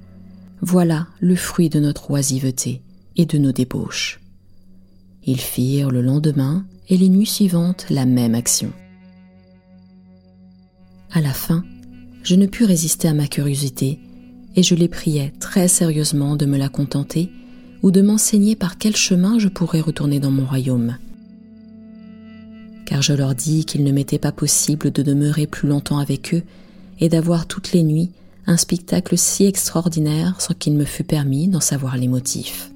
Voilà le fruit de notre oisiveté et de nos débauches. Ils firent le lendemain et les nuits suivantes la même action. À la fin, je ne pus résister à ma curiosité et je les priais très sérieusement de me la contenter ou de m'enseigner par quel chemin je pourrais retourner dans mon royaume. Car je leur dis qu'il ne m'était pas possible de demeurer plus longtemps avec eux et d'avoir toutes les nuits un spectacle si extraordinaire sans qu'il me fût permis d'en savoir les motifs.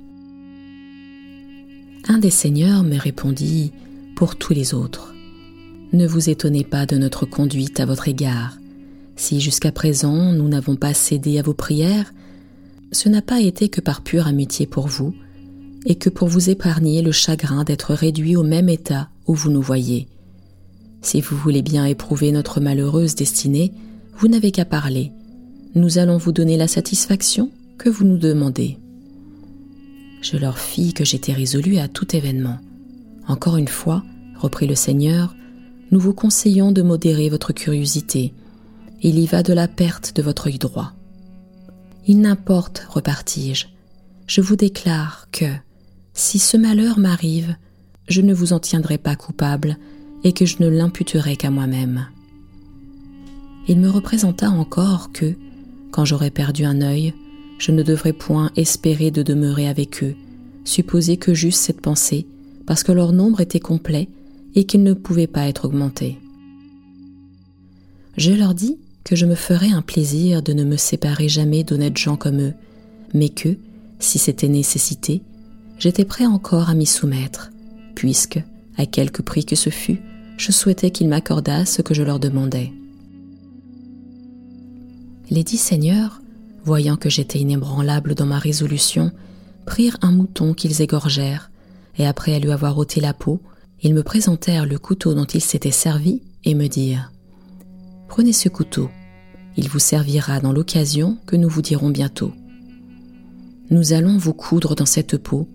Un des seigneurs me répondit pour tous les autres. Ne vous étonnez pas de notre conduite à votre égard. Si jusqu'à présent nous n'avons pas cédé à vos prières, ce n'a pas été que par pure amitié pour vous, et que pour vous épargner le chagrin d'être réduit au même état où vous nous voyez. Si vous voulez bien éprouver notre malheureuse destinée, vous n'avez qu'à parler. Nous allons vous donner la satisfaction que vous nous demandez. Je leur fis que j'étais résolu à tout événement. Encore une fois, reprit le Seigneur, nous vous conseillons de modérer votre curiosité. Il y va de la perte de votre œil droit. Il n'importe, repartis-je, je vous déclare que, si ce malheur m'arrive, je ne vous en tiendrai pas coupable et que je ne l'imputerai qu'à moi-même. Il me représenta encore que, quand j'aurai perdu un œil, je ne devrais point espérer de demeurer avec eux, supposer que j'eusse cette pensée, parce que leur nombre était complet et qu'ils ne pouvaient pas être augmentés. Je leur dis que je me ferais un plaisir de ne me séparer jamais d'honnêtes gens comme eux, mais que, si c'était nécessité, j'étais prêt encore à m'y soumettre, puisque, à quelque prix que ce fût, je souhaitais qu'ils m'accordassent ce que je leur demandais. Les dix seigneurs, voyant que j'étais inébranlable dans ma résolution, prirent un mouton qu'ils égorgèrent, et après lui avoir ôté la peau, ils me présentèrent le couteau dont ils s'étaient servis et me dirent Prenez ce couteau, il vous servira dans l'occasion que nous vous dirons bientôt. Nous allons vous coudre dans cette peau,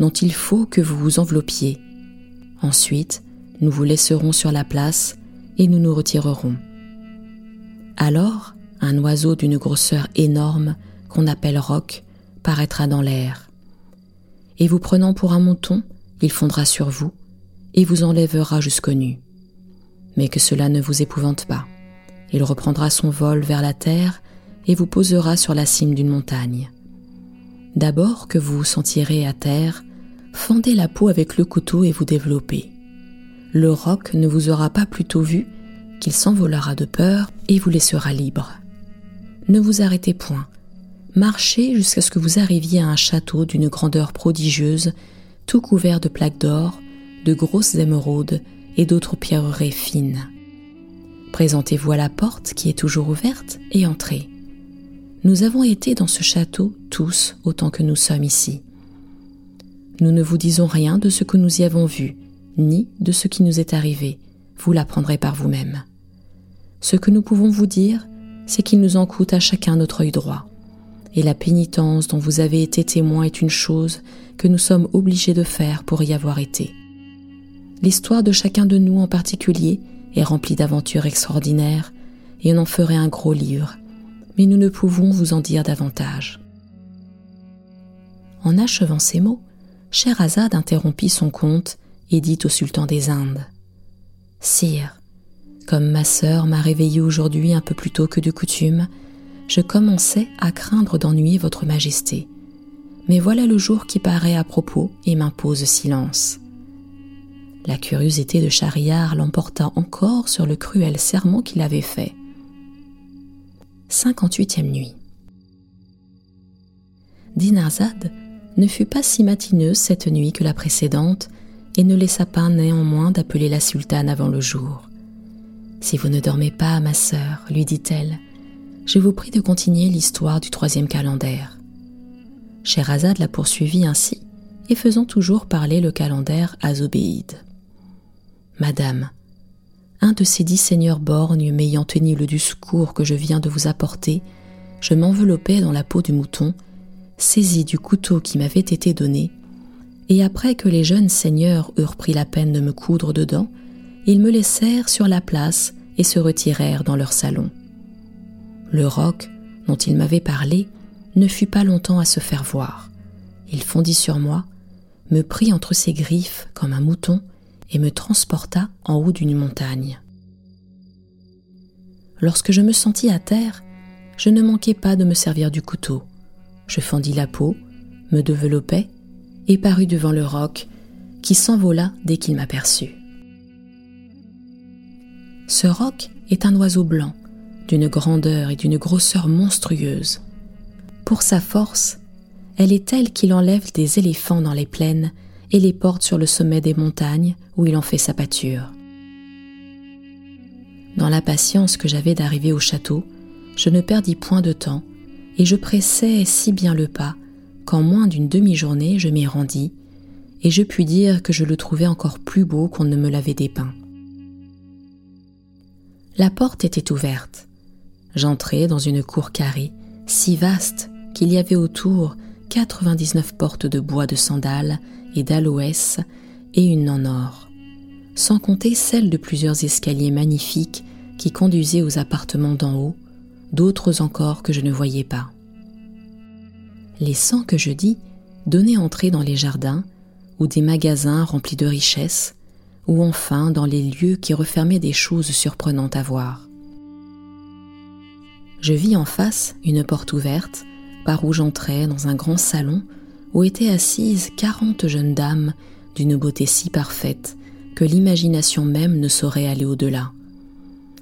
dont il faut que vous vous enveloppiez. Ensuite, nous vous laisserons sur la place et nous nous retirerons. Alors, un oiseau d'une grosseur énorme, qu'on appelle roc, paraîtra dans l'air. Et vous prenant pour un mouton, il fondra sur vous et vous enlèvera jusqu'au nu. Mais que cela ne vous épouvante pas. Il reprendra son vol vers la terre et vous posera sur la cime d'une montagne. D'abord que vous vous sentirez à terre, fendez la peau avec le couteau et vous développez. Le roc ne vous aura pas plutôt vu qu'il s'envolera de peur et vous laissera libre. Ne vous arrêtez point. Marchez jusqu'à ce que vous arriviez à un château d'une grandeur prodigieuse, tout couvert de plaques d'or, de grosses émeraudes et d'autres pierreries fines. Présentez-vous à la porte qui est toujours ouverte et entrez. Nous avons été dans ce château tous autant que nous sommes ici. Nous ne vous disons rien de ce que nous y avons vu, ni de ce qui nous est arrivé, vous l'apprendrez par vous-même. Ce que nous pouvons vous dire, c'est qu'il nous en coûte à chacun notre œil droit. Et la pénitence dont vous avez été témoin est une chose que nous sommes obligés de faire pour y avoir été. L'histoire de chacun de nous en particulier est rempli d'aventures extraordinaires, et on en ferait un gros livre, mais nous ne pouvons vous en dire davantage. En achevant ces mots, Scheherazade interrompit son conte et dit au sultan des Indes Sire, comme ma sœur m'a réveillé aujourd'hui un peu plus tôt que de coutume, je commençais à craindre d'ennuyer votre majesté. Mais voilà le jour qui paraît à propos et m'impose silence. La curiosité de Schahriar l'emporta encore sur le cruel serment qu'il avait fait. 58e nuit. Dinarzade ne fut pas si matineuse cette nuit que la précédente et ne laissa pas néanmoins d'appeler la sultane avant le jour. Si vous ne dormez pas, ma sœur, lui dit-elle, je vous prie de continuer l'histoire du troisième calendaire. Scheherazade la poursuivit ainsi, et faisant toujours parler le calendaire à Zobéide. Madame, un de ces dix seigneurs borgnes m'ayant tenu le discours que je viens de vous apporter, je m'enveloppais dans la peau du mouton, saisis du couteau qui m'avait été donné, et après que les jeunes seigneurs eurent pris la peine de me coudre dedans, ils me laissèrent sur la place et se retirèrent dans leur salon. Le roc, dont ils m'avaient parlé, ne fut pas longtemps à se faire voir. Il fondit sur moi, me prit entre ses griffes comme un mouton, et me transporta en haut d'une montagne. Lorsque je me sentis à terre, je ne manquai pas de me servir du couteau. Je fendis la peau, me développai et parus devant le roc, qui s'envola dès qu'il m'aperçut. Ce roc est un oiseau blanc, d'une grandeur et d'une grosseur monstrueuse. Pour sa force, elle est telle qu'il enlève des éléphants dans les plaines et les porte sur le sommet des montagnes où il en fait sa pâture. Dans l'impatience que j'avais d'arriver au château, je ne perdis point de temps, et je pressais si bien le pas qu'en moins d'une demi-journée je m'y rendis, et je puis dire que je le trouvais encore plus beau qu'on ne me l'avait dépeint. La porte était ouverte. J'entrai dans une cour carrée, si vaste qu'il y avait autour 99 portes de bois de sandales d'aloès et une en or, sans compter celle de plusieurs escaliers magnifiques qui conduisaient aux appartements d'en haut, d'autres encore que je ne voyais pas. Les cent que je dis donnaient entrée dans les jardins ou des magasins remplis de richesses, ou enfin dans les lieux qui refermaient des choses surprenantes à voir. Je vis en face une porte ouverte par où j'entrais dans un grand salon où étaient assises quarante jeunes dames d'une beauté si parfaite que l'imagination même ne saurait aller au-delà.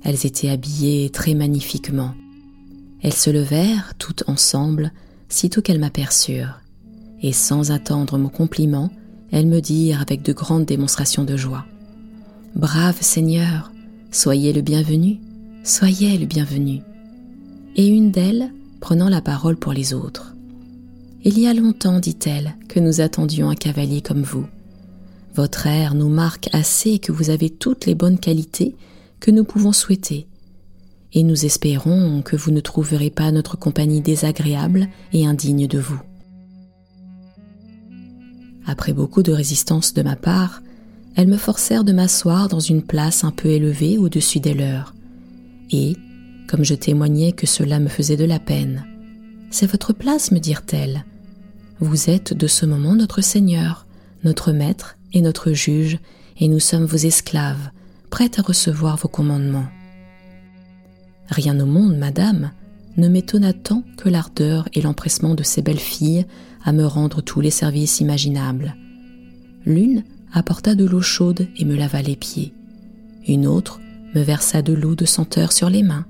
Elles étaient habillées très magnifiquement. Elles se levèrent toutes ensemble sitôt qu'elles m'aperçurent, et sans attendre mon compliment, elles me dirent avec de grandes démonstrations de joie. Brave Seigneur, soyez le bienvenu, soyez le bienvenu. Et une d'elles, prenant la parole pour les autres. Il y a longtemps, dit-elle, que nous attendions un cavalier comme vous. Votre air nous marque assez que vous avez toutes les bonnes qualités que nous pouvons souhaiter, et nous espérons que vous ne trouverez pas notre compagnie désagréable et indigne de vous. Après beaucoup de résistance de ma part, elles me forcèrent de m'asseoir dans une place un peu élevée au-dessus des leurs, et, comme je témoignais que cela me faisait de la peine, C'est votre place, me dirent-elles. Vous êtes de ce moment notre Seigneur, notre Maître et notre Juge, et nous sommes vos esclaves, prêtes à recevoir vos commandements. Rien au monde, madame, ne m'étonna tant que l'ardeur et l'empressement de ces belles filles à me rendre tous les services imaginables. L'une apporta de l'eau chaude et me lava les pieds. Une autre me versa de l'eau de senteur sur les mains.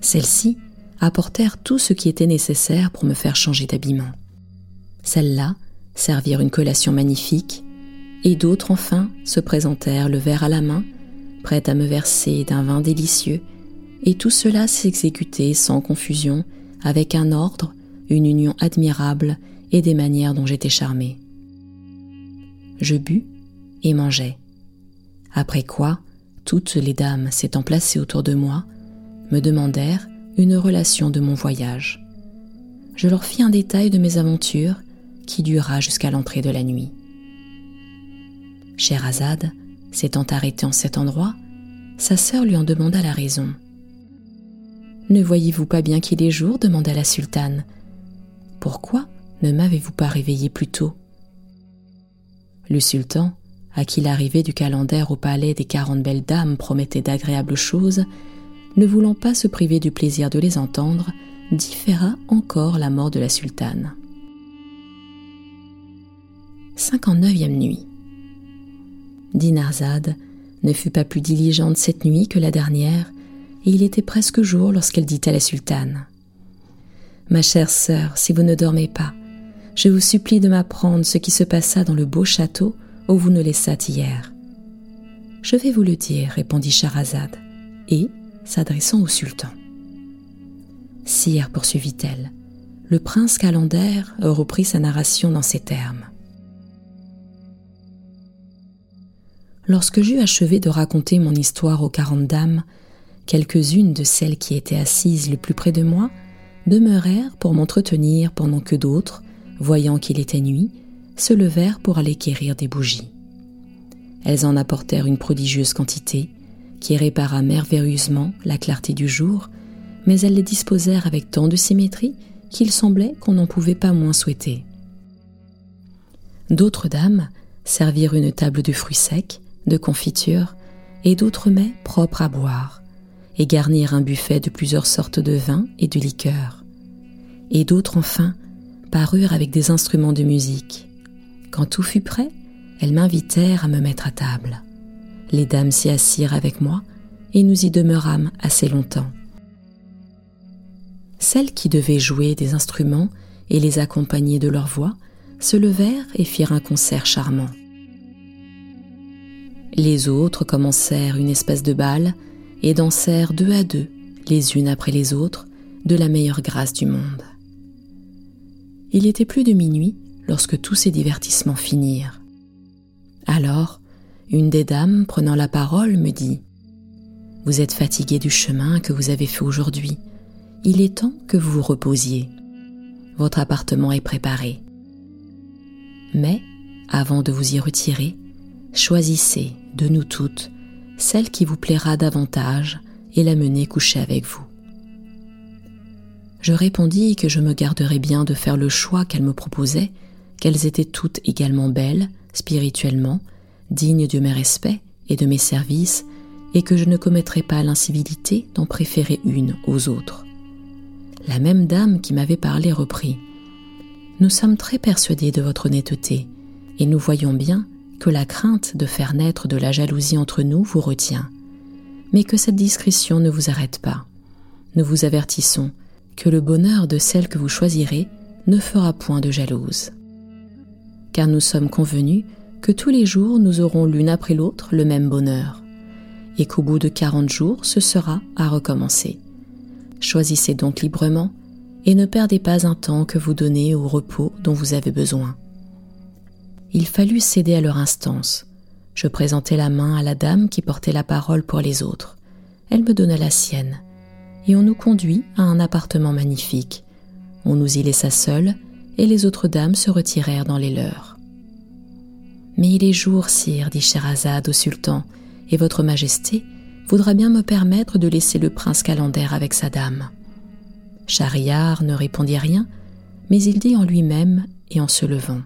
Celles-ci apportèrent tout ce qui était nécessaire pour me faire changer d'habillement. Celles-là servirent une collation magnifique, et d'autres enfin se présentèrent le verre à la main, prêtes à me verser d'un vin délicieux et tout cela s'exécutait sans confusion, avec un ordre, une union admirable et des manières dont j'étais charmé. Je bus et mangeai. Après quoi, toutes les dames s'étant placées autour de moi, me demandèrent une relation de mon voyage. Je leur fis un détail de mes aventures qui dura jusqu'à l'entrée de la nuit. Scheherazade, s'étant arrêtée en cet endroit, sa sœur lui en demanda la raison. Ne voyez-vous pas bien qu'il est jour? demanda la sultane. Pourquoi ne m'avez-vous pas réveillé plus tôt? Le sultan, à qui l'arrivée du calendrier au palais des quarante belles dames promettait d'agréables choses, ne voulant pas se priver du plaisir de les entendre, différa encore la mort de la sultane. 59e nuit. Dinarzade ne fut pas plus diligente cette nuit que la dernière, et il était presque jour lorsqu'elle dit à la sultane Ma chère sœur, si vous ne dormez pas, je vous supplie de m'apprendre ce qui se passa dans le beau château où vous nous laissâtes hier. Je vais vous le dire, répondit Charazade, et, s'adressant au sultan. Sire, poursuivit-elle, le prince Calender reprit sa narration dans ces termes. Lorsque j'eus achevé de raconter mon histoire aux quarante dames, quelques-unes de celles qui étaient assises le plus près de moi demeurèrent pour m'entretenir pendant que d'autres, voyant qu'il était nuit, se levèrent pour aller quérir des bougies. Elles en apportèrent une prodigieuse quantité, qui répara merveilleusement la clarté du jour, mais elles les disposèrent avec tant de symétrie qu'il semblait qu'on n'en pouvait pas moins souhaiter. D'autres dames servirent une table de fruits secs, de confitures et d'autres mets propres à boire, et garnir un buffet de plusieurs sortes de vins et de liqueurs. Et d'autres enfin parurent avec des instruments de musique. Quand tout fut prêt, elles m'invitèrent à me mettre à table. Les dames s'y assirent avec moi et nous y demeurâmes assez longtemps. Celles qui devaient jouer des instruments et les accompagner de leur voix se levèrent et firent un concert charmant. Les autres commencèrent une espèce de bal et dansèrent deux à deux, les unes après les autres, de la meilleure grâce du monde. Il était plus de minuit lorsque tous ces divertissements finirent. Alors, une des dames, prenant la parole, me dit Vous êtes fatigué du chemin que vous avez fait aujourd'hui. Il est temps que vous vous reposiez. Votre appartement est préparé. Mais, avant de vous y retirer, choisissez, de nous toutes, celle qui vous plaira davantage et la mener coucher avec vous. Je répondis que je me garderais bien de faire le choix qu'elle me proposait, qu'elles étaient toutes également belles, spirituellement, dignes de mes respects et de mes services, et que je ne commettrais pas l'incivilité d'en préférer une aux autres. La même dame qui m'avait parlé reprit. Nous sommes très persuadés de votre honnêteté, et nous voyons bien que la crainte de faire naître de la jalousie entre nous vous retient, mais que cette discrétion ne vous arrête pas. Nous vous avertissons que le bonheur de celle que vous choisirez ne fera point de jalouse. Car nous sommes convenus que tous les jours nous aurons l'une après l'autre le même bonheur, et qu'au bout de quarante jours ce sera à recommencer. Choisissez donc librement et ne perdez pas un temps que vous donnez au repos dont vous avez besoin il fallut céder à leur instance. Je présentai la main à la dame qui portait la parole pour les autres. Elle me donna la sienne, et on nous conduit à un appartement magnifique. On nous y laissa seuls, et les autres dames se retirèrent dans les leurs. Mais il est jour, sire, dit Scheherazade au sultan, et votre majesté voudra bien me permettre de laisser le prince Calender avec sa dame. Schahriar ne répondit rien, mais il dit en lui-même et en se levant.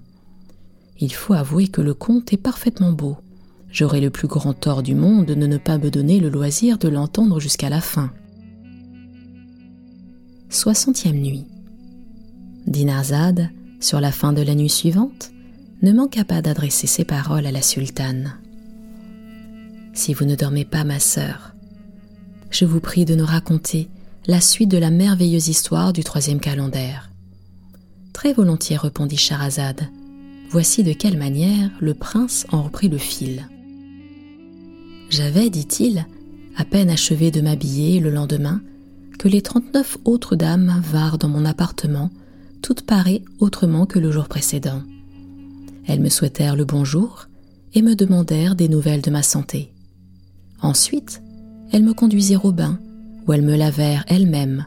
Il faut avouer que le conte est parfaitement beau. J'aurais le plus grand tort du monde de ne pas me donner le loisir de l'entendre jusqu'à la fin. Soixantième nuit. Dinarzade, sur la fin de la nuit suivante, ne manqua pas d'adresser ses paroles à la sultane. Si vous ne dormez pas, ma sœur, je vous prie de nous raconter la suite de la merveilleuse histoire du troisième calendaire. Très volontiers, répondit Charazade, Voici de quelle manière le prince en reprit le fil. J'avais, dit-il, à peine achevé de m'habiller le lendemain, que les trente-neuf autres dames vinrent dans mon appartement, toutes parées autrement que le jour précédent. Elles me souhaitèrent le bonjour et me demandèrent des nouvelles de ma santé. Ensuite, elles me conduisirent au bain, où elles me lavèrent elles-mêmes,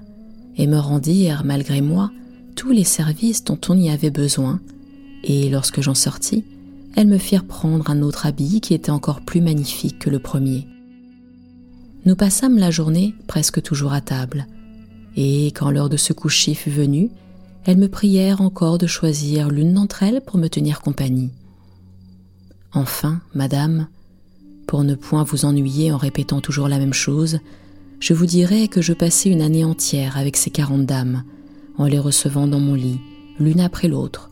et me rendirent, malgré moi, tous les services dont on y avait besoin et lorsque j'en sortis, elles me firent prendre un autre habit qui était encore plus magnifique que le premier. Nous passâmes la journée presque toujours à table, et quand l'heure de se coucher fut venue, elles me prièrent encore de choisir l'une d'entre elles pour me tenir compagnie. Enfin, madame, pour ne point vous ennuyer en répétant toujours la même chose, je vous dirai que je passai une année entière avec ces quarante dames, en les recevant dans mon lit, l'une après l'autre,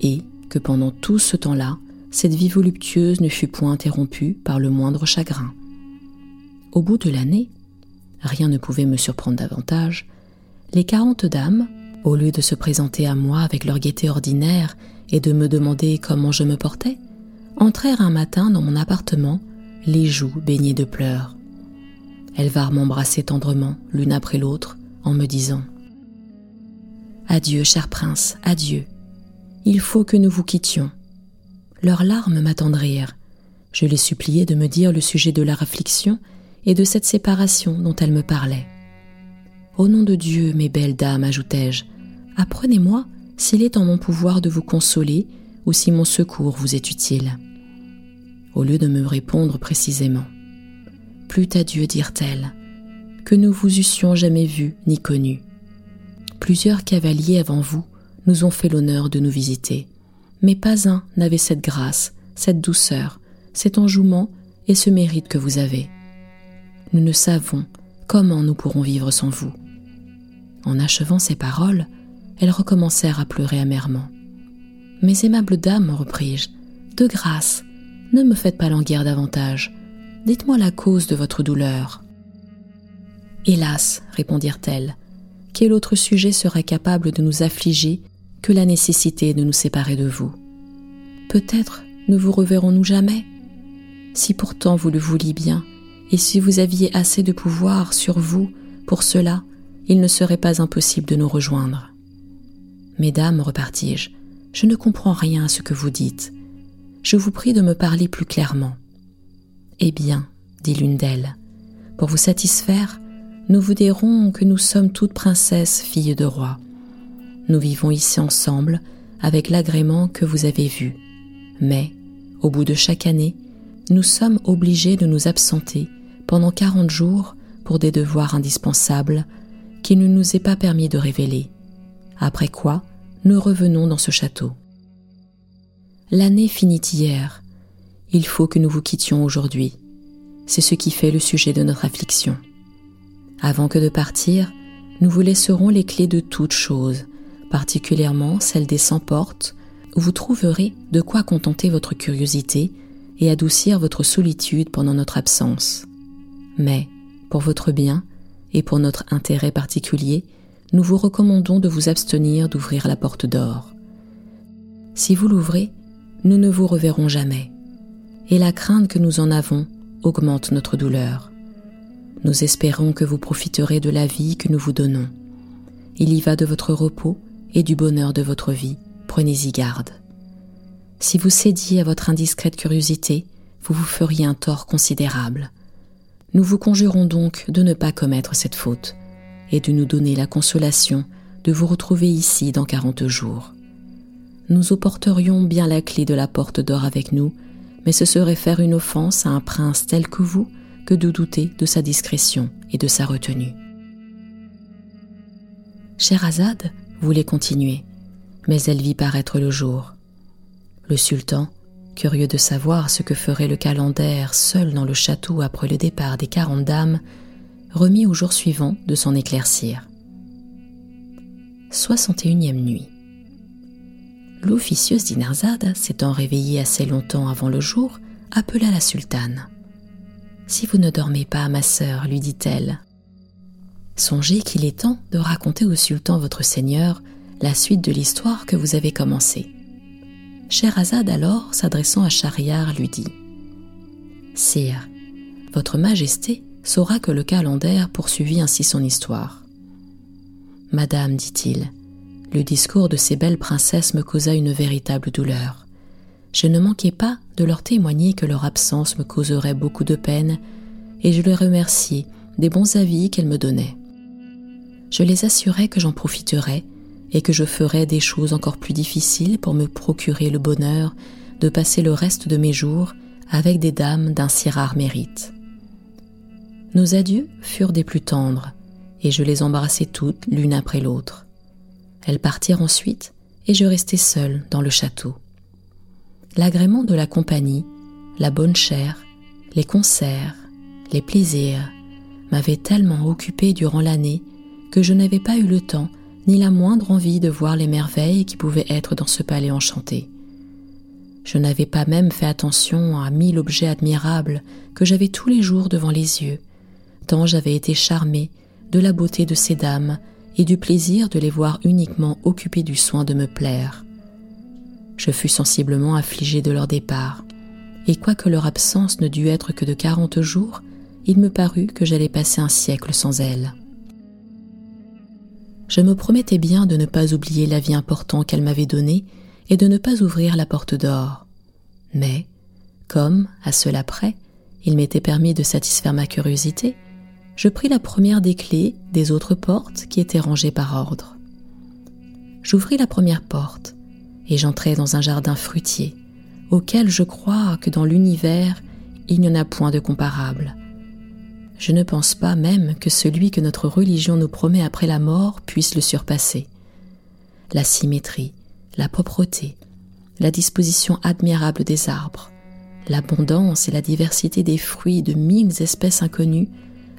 et que pendant tout ce temps-là, cette vie voluptueuse ne fut point interrompue par le moindre chagrin. Au bout de l'année, rien ne pouvait me surprendre davantage, les quarante dames, au lieu de se présenter à moi avec leur gaieté ordinaire et de me demander comment je me portais, entrèrent un matin dans mon appartement, les joues baignées de pleurs. Elles vinrent m'embrasser tendrement, l'une après l'autre, en me disant Adieu, cher prince, adieu, il faut que nous vous quittions. Leurs larmes m'attendrirent. Je les suppliai de me dire le sujet de leur affliction et de cette séparation dont elles me parlaient. Au nom de Dieu, mes belles dames, ajoutai-je, apprenez-moi s'il est en mon pouvoir de vous consoler ou si mon secours vous est utile. Au lieu de me répondre précisément, Plus à Dieu, dirent-elles, que nous vous eussions jamais vu ni connu. Plusieurs cavaliers avant vous nous ont fait l'honneur de nous visiter. Mais pas un n'avait cette grâce, cette douceur, cet enjouement et ce mérite que vous avez. Nous ne savons comment nous pourrons vivre sans vous En achevant ces paroles, elles recommencèrent à pleurer amèrement. Mes aimables dames, repris-je, de grâce, ne me faites pas languir davantage. Dites-moi la cause de votre douleur. Hélas, répondirent-elles, quel autre sujet serait capable de nous affliger que la nécessité de nous séparer de vous Peut-être ne vous reverrons-nous jamais Si pourtant vous le vouliez bien, et si vous aviez assez de pouvoir sur vous pour cela, il ne serait pas impossible de nous rejoindre. Mesdames, repartis-je, je ne comprends rien à ce que vous dites. Je vous prie de me parler plus clairement. Eh bien, dit l'une d'elles, pour vous satisfaire, nous vous dirons que nous sommes toutes princesses, filles de roi. Nous vivons ici ensemble avec l'agrément que vous avez vu. Mais, au bout de chaque année, nous sommes obligés de nous absenter pendant quarante jours pour des devoirs indispensables qu'il ne nous est pas permis de révéler. Après quoi, nous revenons dans ce château. L'année finit hier. Il faut que nous vous quittions aujourd'hui. C'est ce qui fait le sujet de notre affliction. Avant que de partir, nous vous laisserons les clés de toutes choses, particulièrement celles des cent portes, où vous trouverez de quoi contenter votre curiosité et adoucir votre solitude pendant notre absence. Mais, pour votre bien et pour notre intérêt particulier, nous vous recommandons de vous abstenir d'ouvrir la porte d'or. Si vous l'ouvrez, nous ne vous reverrons jamais, et la crainte que nous en avons augmente notre douleur. Nous espérons que vous profiterez de la vie que nous vous donnons. Il y va de votre repos et du bonheur de votre vie, prenez-y garde. Si vous cédiez à votre indiscrète curiosité, vous vous feriez un tort considérable. Nous vous conjurons donc de ne pas commettre cette faute et de nous donner la consolation de vous retrouver ici dans quarante jours nous opporterions bien la clé de la porte d'or avec nous, mais ce serait faire une offense à un prince tel que vous que de douter de sa discrétion et de sa retenue. Scheherazade voulait continuer, mais elle vit paraître le jour. Le sultan, curieux de savoir ce que ferait le calendar seul dans le château après le départ des quarante dames, remit au jour suivant de s'en éclaircir. 61e nuit l'officieuse Dinarzade, s'étant réveillée assez longtemps avant le jour, appela la sultane. Si vous ne dormez pas, ma sœur, lui dit-elle, songez qu'il est temps de raconter au sultan votre seigneur la suite de l'histoire que vous avez commencée. Scheherazade alors, s'adressant à Schahriar, lui dit Sire, votre majesté saura que le calendar poursuivit ainsi son histoire. Madame, dit-il, le discours de ces belles princesses me causa une véritable douleur. Je ne manquai pas de leur témoigner que leur absence me causerait beaucoup de peine, et je les remerciai des bons avis qu'elles me donnaient. Je les assurai que j'en profiterais et que je ferais des choses encore plus difficiles pour me procurer le bonheur de passer le reste de mes jours avec des dames d'un si rare mérite. Nos adieux furent des plus tendres, et je les embrassai toutes l'une après l'autre. Elles partirent ensuite et je restai seul dans le château. L'agrément de la compagnie, la bonne chère, les concerts, les plaisirs m'avaient tellement occupé durant l'année que je n'avais pas eu le temps ni la moindre envie de voir les merveilles qui pouvaient être dans ce palais enchanté. Je n'avais pas même fait attention à mille objets admirables que j'avais tous les jours devant les yeux, tant j'avais été charmé de la beauté de ces dames et du plaisir de les voir uniquement occupés du soin de me plaire. Je fus sensiblement affligé de leur départ, et quoique leur absence ne dût être que de quarante jours, il me parut que j'allais passer un siècle sans elles. Je me promettais bien de ne pas oublier la vie importante qu'elle m'avait donnée et de ne pas ouvrir la porte d'or. Mais, comme, à cela près, il m'était permis de satisfaire ma curiosité, je pris la première des clés des autres portes qui étaient rangées par ordre. J'ouvris la première porte et j'entrai dans un jardin fruitier, auquel je crois que dans l'univers il n'y en a point de comparable. Je ne pense pas même que celui que notre religion nous promet après la mort puisse le surpasser. La symétrie, la propreté, la disposition admirable des arbres, l'abondance et la diversité des fruits de mille espèces inconnues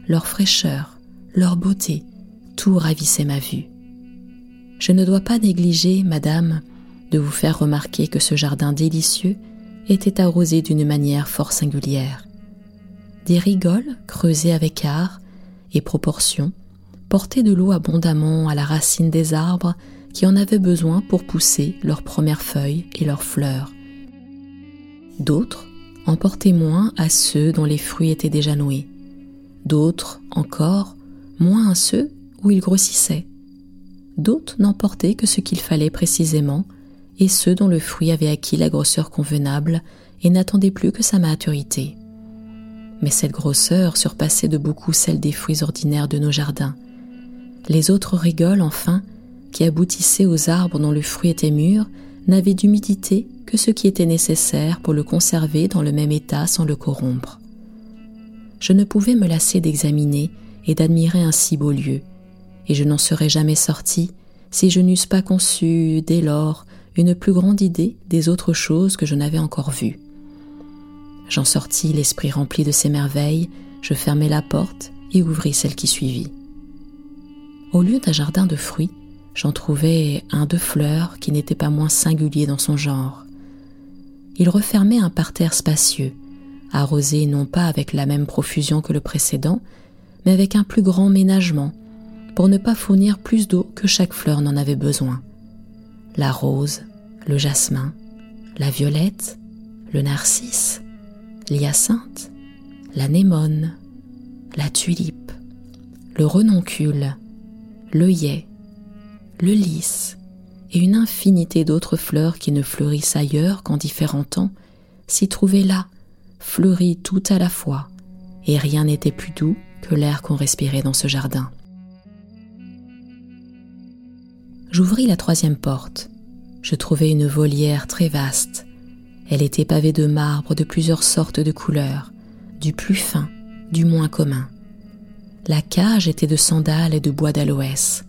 leur fraîcheur, leur beauté, tout ravissait ma vue. Je ne dois pas négliger, madame, de vous faire remarquer que ce jardin délicieux était arrosé d'une manière fort singulière. Des rigoles creusées avec art et proportion portaient de l'eau abondamment à la racine des arbres qui en avaient besoin pour pousser leurs premières feuilles et leurs fleurs. D'autres en portaient moins à ceux dont les fruits étaient déjà noués. D'autres, encore, moins à ceux où ils grossissaient. D'autres n'en portaient que ce qu'il fallait précisément, et ceux dont le fruit avait acquis la grosseur convenable et n'attendait plus que sa maturité. Mais cette grosseur surpassait de beaucoup celle des fruits ordinaires de nos jardins. Les autres rigoles, enfin, qui aboutissaient aux arbres dont le fruit était mûr, n'avaient d'humidité que ce qui était nécessaire pour le conserver dans le même état sans le corrompre. Je ne pouvais me lasser d'examiner et d'admirer un si beau lieu, et je n'en serais jamais sorti si je n'eusse pas conçu, dès lors, une plus grande idée des autres choses que je n'avais encore vues. J'en sortis l'esprit rempli de ces merveilles, je fermai la porte et ouvris celle qui suivit. Au lieu d'un jardin de fruits, j'en trouvai un de fleurs qui n'était pas moins singulier dans son genre. Il refermait un parterre spacieux, arrosé non pas avec la même profusion que le précédent, mais avec un plus grand ménagement, pour ne pas fournir plus d'eau que chaque fleur n'en avait besoin. La rose, le jasmin, la violette, le narcisse, l'hyacinthe, l'anémone, la tulipe, le renoncule, l'œillet, le lys et une infinité d'autres fleurs qui ne fleurissent ailleurs qu'en différents temps s'y trouvaient là, fleuries tout à la fois, et rien n'était plus doux que l'air qu'on respirait dans ce jardin. J'ouvris la troisième porte. Je trouvai une volière très vaste. Elle était pavée de marbre de plusieurs sortes de couleurs, du plus fin, du moins commun. La cage était de sandales et de bois d'aloès.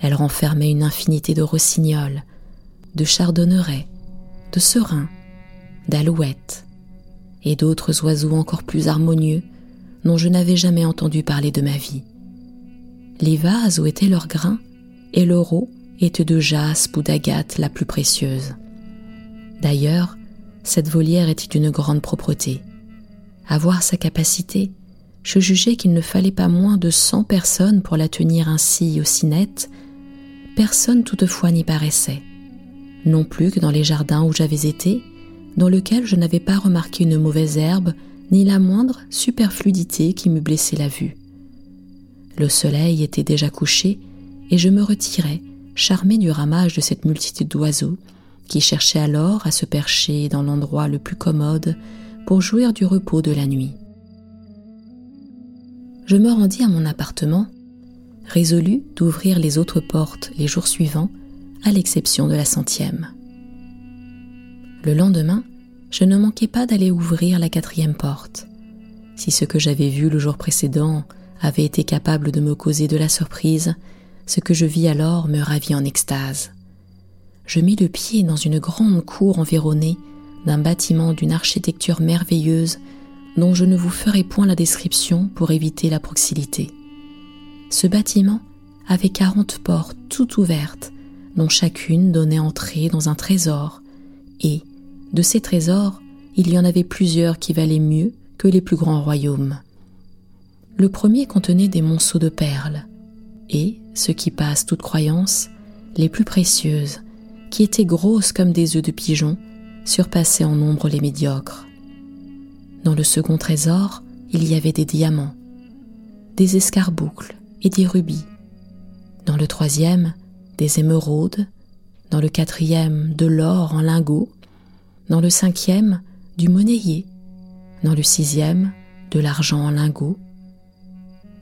Elle renfermait une infinité de rossignols, de chardonnerets, de serins, d'alouettes et d'autres oiseaux encore plus harmonieux dont je n'avais jamais entendu parler de ma vie. Les vases où étaient leurs grains et leur eau étaient de jaspe ou d'agate la plus précieuse. D'ailleurs, cette volière était d'une grande propreté. À voir sa capacité, je jugeais qu'il ne fallait pas moins de cent personnes pour la tenir ainsi aussi nette personne toutefois n'y paraissait, non plus que dans les jardins où j'avais été, dans lesquels je n'avais pas remarqué une mauvaise herbe ni la moindre superfluidité qui m'eût blessé la vue. Le soleil était déjà couché et je me retirais, charmé du ramage de cette multitude d'oiseaux qui cherchaient alors à se percher dans l'endroit le plus commode pour jouir du repos de la nuit. Je me rendis à mon appartement résolu d'ouvrir les autres portes les jours suivants, à l'exception de la centième. Le lendemain, je ne manquai pas d'aller ouvrir la quatrième porte. Si ce que j'avais vu le jour précédent avait été capable de me causer de la surprise, ce que je vis alors me ravit en extase. Je mis le pied dans une grande cour environnée d'un bâtiment d'une architecture merveilleuse dont je ne vous ferai point la description pour éviter la proximité. Ce bâtiment avait quarante portes toutes ouvertes, dont chacune donnait entrée dans un trésor, et, de ces trésors, il y en avait plusieurs qui valaient mieux que les plus grands royaumes. Le premier contenait des monceaux de perles, et, ce qui passe toute croyance, les plus précieuses, qui étaient grosses comme des œufs de pigeon, surpassaient en nombre les médiocres. Dans le second trésor, il y avait des diamants, des escarboucles, et des rubis. Dans le troisième, des émeraudes. Dans le quatrième, de l'or en lingots. Dans le cinquième, du monnayer. Dans le sixième, de l'argent en lingots.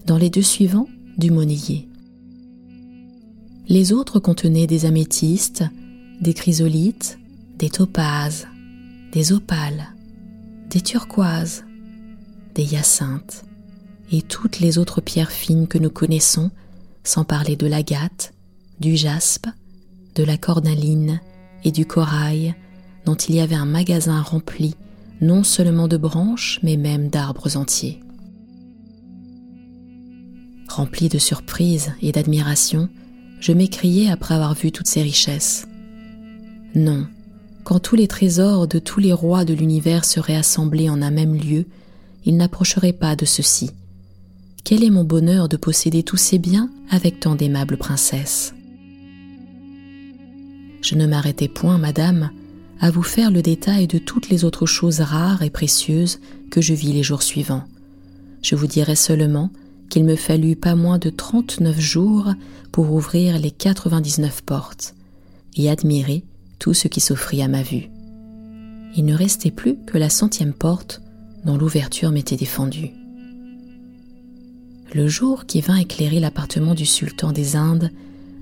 Dans les deux suivants, du monnayer. Les autres contenaient des améthystes, des chrysolites, des topazes, des opales, des turquoises, des hyacinthes, et toutes les autres pierres fines que nous connaissons, sans parler de l'agate, du jaspe, de la cornaline et du corail, dont il y avait un magasin rempli non seulement de branches, mais même d'arbres entiers. Rempli de surprise et d'admiration, je m'écriai après avoir vu toutes ces richesses. Non, quand tous les trésors de tous les rois de l'univers seraient assemblés en un même lieu, ils n'approcheraient pas de ceci. Quel est mon bonheur de posséder tous ces biens avec tant d'aimables princesses? Je ne m'arrêtais point, madame, à vous faire le détail de toutes les autres choses rares et précieuses que je vis les jours suivants. Je vous dirai seulement qu'il me fallut pas moins de trente-neuf jours pour ouvrir les quatre-vingt-dix-neuf portes et admirer tout ce qui s'offrit à ma vue. Il ne restait plus que la centième porte dont l'ouverture m'était défendue. Le jour qui vint éclairer l'appartement du sultan des Indes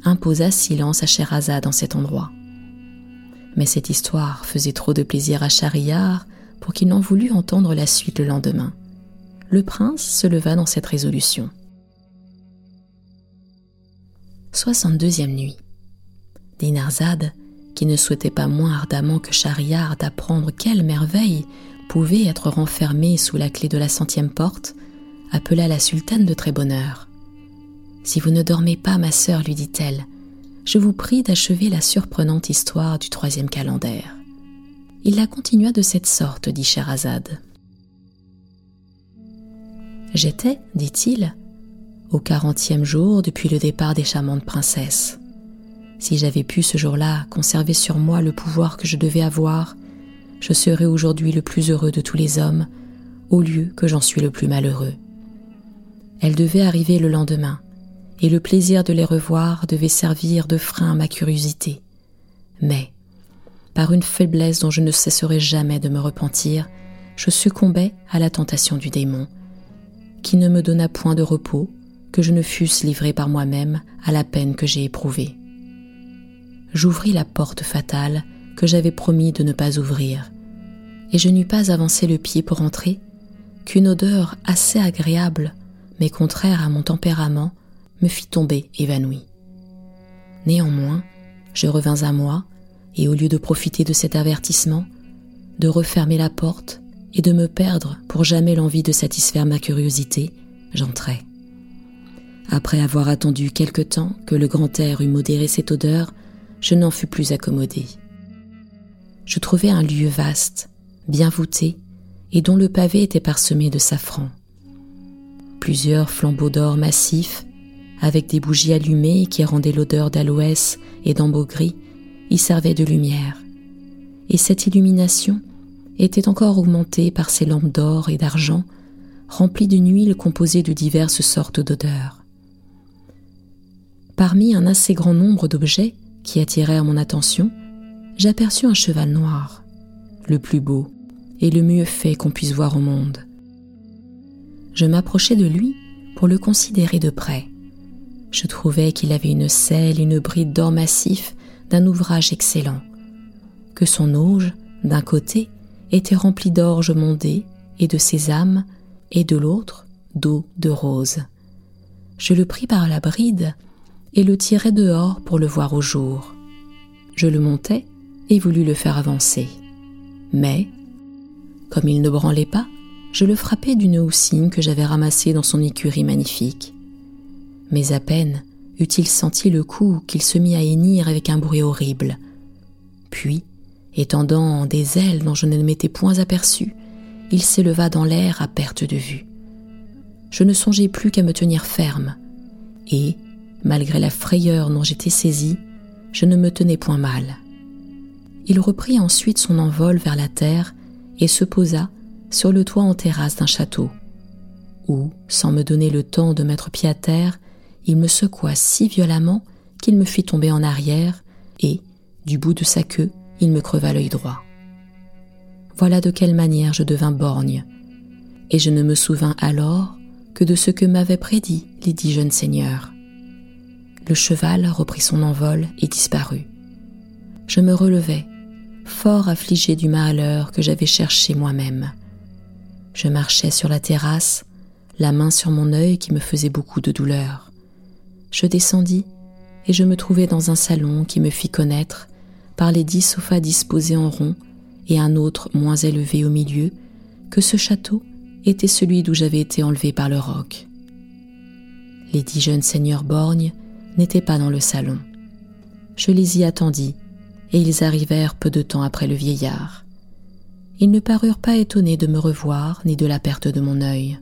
imposa silence à Sherazade en cet endroit. Mais cette histoire faisait trop de plaisir à Schahriar pour qu'il n'en voulût entendre la suite le lendemain. Le prince se leva dans cette résolution. 62e nuit. Dinarzade, qui ne souhaitait pas moins ardemment que Schahriar d'apprendre quelle merveille pouvait être renfermée sous la clé de la centième porte, appela la sultane de très bonne heure. Si vous ne dormez pas, ma sœur, lui dit-elle, je vous prie d'achever la surprenante histoire du troisième calendaire. Il la continua de cette sorte, dit Scheherazade. J'étais, dit-il, au quarantième jour depuis le départ des charmantes princesses. Si j'avais pu ce jour-là conserver sur moi le pouvoir que je devais avoir, je serais aujourd'hui le plus heureux de tous les hommes, au lieu que j'en suis le plus malheureux. Elles devaient arriver le lendemain, et le plaisir de les revoir devait servir de frein à ma curiosité. Mais, par une faiblesse dont je ne cesserai jamais de me repentir, je succombais à la tentation du démon, qui ne me donna point de repos que je ne fusse livré par moi-même à la peine que j'ai éprouvée. J'ouvris la porte fatale que j'avais promis de ne pas ouvrir, et je n'eus pas avancé le pied pour entrer qu'une odeur assez agréable, mais contraire à mon tempérament, me fit tomber évanoui. Néanmoins, je revins à moi, et au lieu de profiter de cet avertissement, de refermer la porte et de me perdre pour jamais l'envie de satisfaire ma curiosité, j'entrai. Après avoir attendu quelque temps que le grand air eût modéré cette odeur, je n'en fus plus accommodé. Je trouvai un lieu vaste, bien voûté, et dont le pavé était parsemé de safran. Plusieurs flambeaux d'or massifs avec des bougies allumées qui rendaient l'odeur d'aloès et d'ambeau gris, y servait de lumière. Et cette illumination était encore augmentée par ces lampes d'or et d'argent remplies d'une huile composée de diverses sortes d'odeurs. Parmi un assez grand nombre d'objets qui attirèrent mon attention, j'aperçus un cheval noir, le plus beau et le mieux fait qu'on puisse voir au monde. Je m'approchai de lui pour le considérer de près je trouvais qu'il avait une selle, une bride d'or massif d'un ouvrage excellent, que son auge, d'un côté, était remplie d'orge mondée et de sésame, et de l'autre, d'eau de rose. Je le pris par la bride et le tirai dehors pour le voir au jour. Je le montai et voulus le faire avancer. Mais, comme il ne branlait pas, je le frappai d'une houssine que j'avais ramassée dans son écurie magnifique mais à peine eut-il senti le coup qu'il se mit à hennir avec un bruit horrible. Puis, étendant des ailes dont je ne m'étais point aperçu, il s'éleva dans l'air à perte de vue. Je ne songeais plus qu'à me tenir ferme, et, malgré la frayeur dont j'étais saisi, je ne me tenais point mal. Il reprit ensuite son envol vers la terre et se posa sur le toit en terrasse d'un château, où, sans me donner le temps de mettre pied à terre, il me secoua si violemment qu'il me fit tomber en arrière et, du bout de sa queue, il me creva l'œil droit. Voilà de quelle manière je devins borgne, et je ne me souvins alors que de ce que m'avaient prédit les dix jeunes seigneurs. Le cheval reprit son envol et disparut. Je me relevai, fort affligé du malheur que j'avais cherché moi-même. Je marchais sur la terrasse, la main sur mon œil qui me faisait beaucoup de douleur je descendis et je me trouvai dans un salon qui me fit connaître, par les dix sofas disposés en rond et un autre moins élevé au milieu, que ce château était celui d'où j'avais été enlevé par le roc. Les dix jeunes seigneurs borgnes n'étaient pas dans le salon. Je les y attendis, et ils arrivèrent peu de temps après le vieillard. Ils ne parurent pas étonnés de me revoir ni de la perte de mon œil.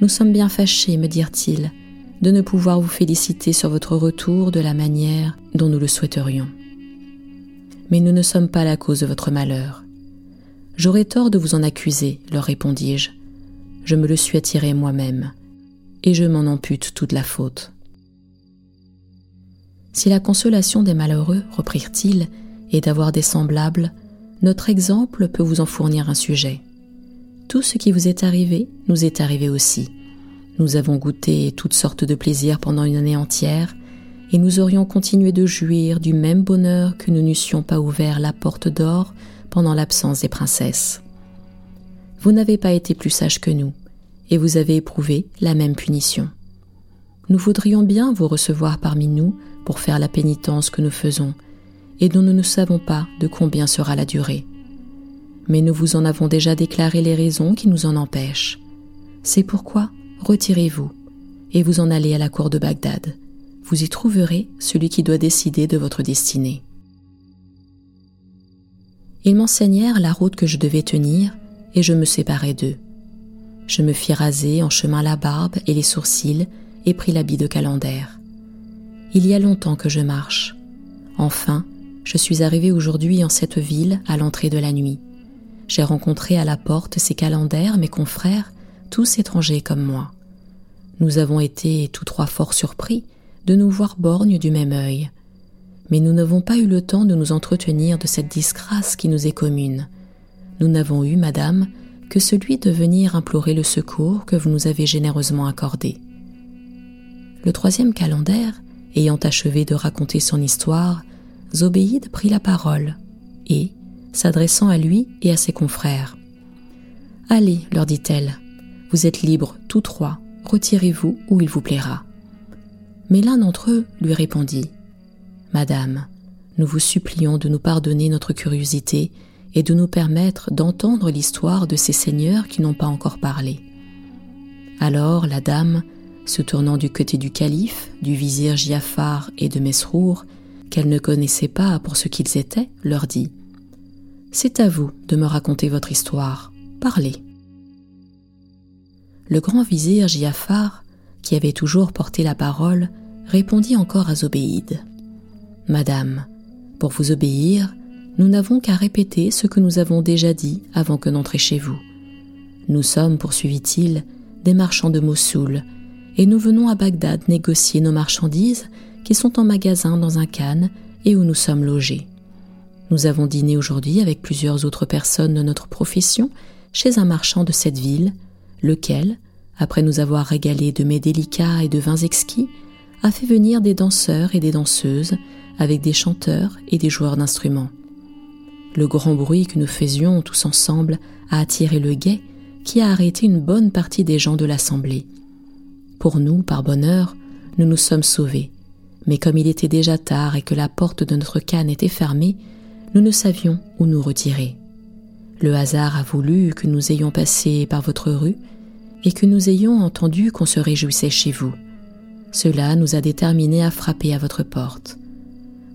Nous sommes bien fâchés, me dirent-ils, de ne pouvoir vous féliciter sur votre retour de la manière dont nous le souhaiterions. Mais nous ne sommes pas la cause de votre malheur. J'aurais tort de vous en accuser, leur répondis-je. Je me le suis attiré moi-même, et je m'en ampute toute la faute. Si la consolation des malheureux, reprirent-ils, est d'avoir des semblables, notre exemple peut vous en fournir un sujet. Tout ce qui vous est arrivé nous est arrivé aussi. Nous avons goûté toutes sortes de plaisirs pendant une année entière, et nous aurions continué de jouir du même bonheur que nous n'eussions pas ouvert la porte d'or pendant l'absence des princesses. Vous n'avez pas été plus sage que nous, et vous avez éprouvé la même punition. Nous voudrions bien vous recevoir parmi nous pour faire la pénitence que nous faisons, et dont nous ne savons pas de combien sera la durée. Mais nous vous en avons déjà déclaré les raisons qui nous en empêchent. C'est pourquoi retirez-vous, et vous en allez à la cour de Bagdad. Vous y trouverez celui qui doit décider de votre destinée. Ils m'enseignèrent la route que je devais tenir, et je me séparai d'eux. Je me fis raser en chemin la barbe et les sourcils, et pris l'habit de calendaire. Il y a longtemps que je marche. Enfin, je suis arrivé aujourd'hui en cette ville à l'entrée de la nuit. J'ai rencontré à la porte ces calendaires, mes confrères, tous étrangers comme moi. Nous avons été tous trois fort surpris de nous voir borgnes du même œil. Mais nous n'avons pas eu le temps de nous entretenir de cette disgrâce qui nous est commune. Nous n'avons eu, madame, que celui de venir implorer le secours que vous nous avez généreusement accordé. Le troisième calendaire Ayant achevé de raconter son histoire, Zobéide prit la parole et, s'adressant à lui et à ses confrères, Allez, leur dit-elle, vous êtes libres tous trois, retirez-vous où il vous plaira. Mais l'un d'entre eux lui répondit, Madame, nous vous supplions de nous pardonner notre curiosité et de nous permettre d'entendre l'histoire de ces seigneurs qui n'ont pas encore parlé. Alors la dame, se tournant du côté du calife, du vizir Giafar et de Mesrour, qu'elle ne connaissait pas pour ce qu'ils étaient, leur dit C'est à vous de me raconter votre histoire, parlez. Le grand vizir Giafar, qui avait toujours porté la parole, répondit encore à Zobéide Madame, pour vous obéir, nous n'avons qu'à répéter ce que nous avons déjà dit avant que d'entrer chez vous. Nous sommes, poursuivit-il, des marchands de Mossoul, et nous venons à Bagdad négocier nos marchandises qui sont en magasin dans un khan et où nous sommes logés. Nous avons dîné aujourd'hui avec plusieurs autres personnes de notre profession chez un marchand de cette ville, lequel, après nous avoir régalés de mets délicats et de vins exquis, a fait venir des danseurs et des danseuses avec des chanteurs et des joueurs d'instruments. Le grand bruit que nous faisions tous ensemble a attiré le guet qui a arrêté une bonne partie des gens de l'assemblée pour nous, par bonheur, nous nous sommes sauvés. Mais comme il était déjà tard et que la porte de notre canne était fermée, nous ne savions où nous retirer. Le hasard a voulu que nous ayons passé par votre rue et que nous ayons entendu qu'on se réjouissait chez vous. Cela nous a déterminés à frapper à votre porte.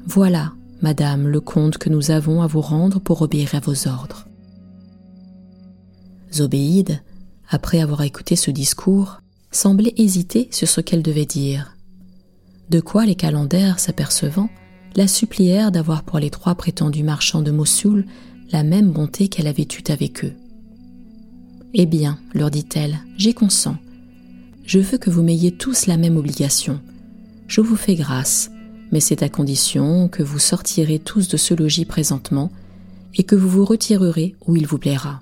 Voilà, Madame, le compte que nous avons à vous rendre pour obéir à vos ordres. Zobéide, après avoir écouté ce discours, semblait hésiter sur ce qu'elle devait dire. De quoi les calendaires, s'apercevant, la supplièrent d'avoir pour les trois prétendus marchands de Mossoul la même bonté qu'elle avait eue avec eux. Eh bien, leur dit-elle, j'y consens. Je veux que vous m'ayez tous la même obligation. Je vous fais grâce, mais c'est à condition que vous sortirez tous de ce logis présentement et que vous vous retirerez où il vous plaira.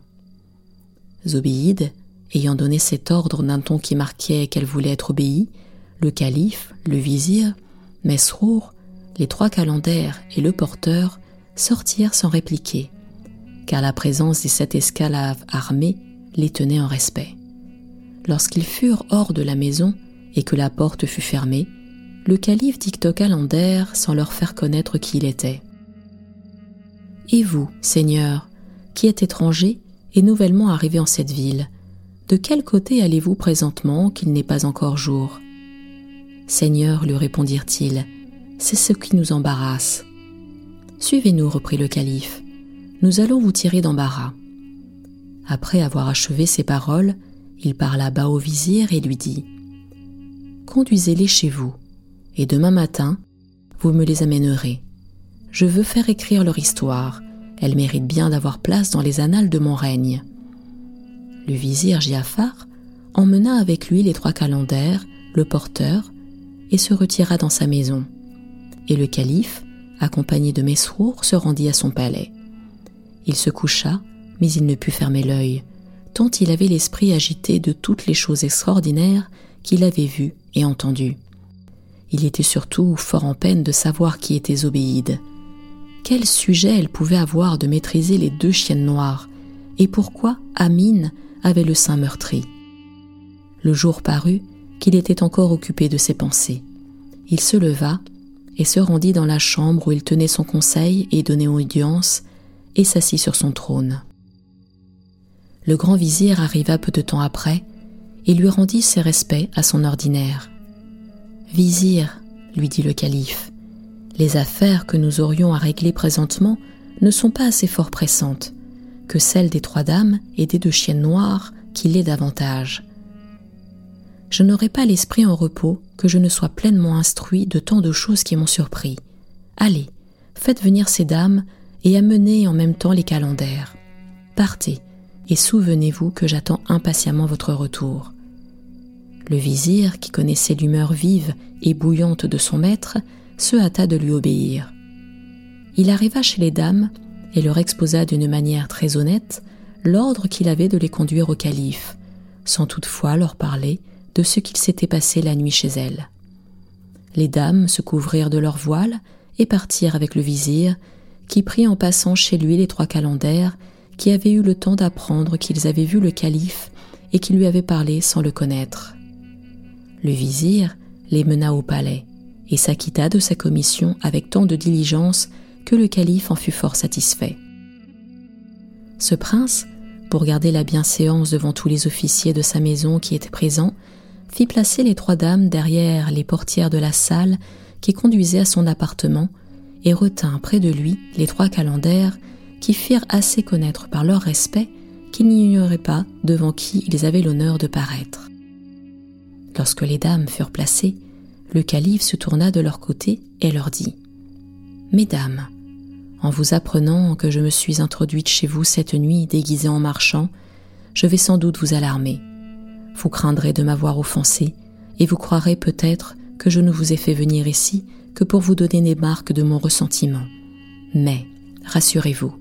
Zobéide, Ayant donné cet ordre d'un ton qui marquait qu'elle voulait être obéie, le calife, le vizir, Mesrour, les trois calendaires et le porteur sortirent sans répliquer, car la présence des sept esclaves armés les tenait en respect. Lorsqu'ils furent hors de la maison et que la porte fut fermée, le calife dicta aux calendaires sans leur faire connaître qui il était. Et vous, Seigneur, qui êtes étranger et nouvellement arrivé en cette ville, de quel côté allez-vous présentement qu'il n'est pas encore jour? Seigneur, lui répondirent-ils, c'est ce qui nous embarrasse. Suivez-nous, reprit le calife, nous allons vous tirer d'embarras. Après avoir achevé ces paroles, il parla bas au vizir et lui dit Conduisez-les chez vous, et demain matin, vous me les amènerez. Je veux faire écrire leur histoire, elle mérite bien d'avoir place dans les annales de mon règne. Le vizir Giafar emmena avec lui les trois calenders, le porteur, et se retira dans sa maison. Et le calife, accompagné de Mesrour, se rendit à son palais. Il se coucha, mais il ne put fermer l'œil, tant il avait l'esprit agité de toutes les choses extraordinaires qu'il avait vues et entendues. Il était surtout fort en peine de savoir qui était Zobéide. Quel sujet elle pouvait avoir de maîtriser les deux chiennes noires, et pourquoi Amine avait le sein meurtri. Le jour parut qu'il était encore occupé de ses pensées. Il se leva et se rendit dans la chambre où il tenait son conseil et donnait audience, et s'assit sur son trône. Le grand vizir arriva peu de temps après et lui rendit ses respects à son ordinaire. Vizir, lui dit le calife, les affaires que nous aurions à régler présentement ne sont pas assez fort pressantes que celles des trois dames et des deux chiennes noires qui l'aient davantage. Je n'aurai pas l'esprit en repos que je ne sois pleinement instruit de tant de choses qui m'ont surpris. Allez, faites venir ces dames et amenez en même temps les calenders. Partez, et souvenez-vous que j'attends impatiemment votre retour. Le vizir, qui connaissait l'humeur vive et bouillante de son maître, se hâta de lui obéir. Il arriva chez les dames et leur exposa d'une manière très honnête l'ordre qu'il avait de les conduire au calife, sans toutefois leur parler de ce qu'il s'était passé la nuit chez elles. Les dames se couvrirent de leurs voiles et partirent avec le vizir, qui prit en passant chez lui les trois calenders qui avaient eu le temps d'apprendre qu'ils avaient vu le calife et qui lui avaient parlé sans le connaître. Le vizir les mena au palais et s'acquitta de sa commission avec tant de diligence que le calife en fut fort satisfait. Ce prince, pour garder la bienséance devant tous les officiers de sa maison qui étaient présents, fit placer les trois dames derrière les portières de la salle qui conduisait à son appartement et retint près de lui les trois calenders qui firent assez connaître par leur respect qu'ils n'ignoraient pas devant qui ils avaient l'honneur de paraître. Lorsque les dames furent placées, le calife se tourna de leur côté et leur dit Mesdames, en vous apprenant que je me suis introduite chez vous cette nuit déguisée en marchand, je vais sans doute vous alarmer. Vous craindrez de m'avoir offensé, et vous croirez peut-être que je ne vous ai fait venir ici que pour vous donner des marques de mon ressentiment. Mais, rassurez-vous,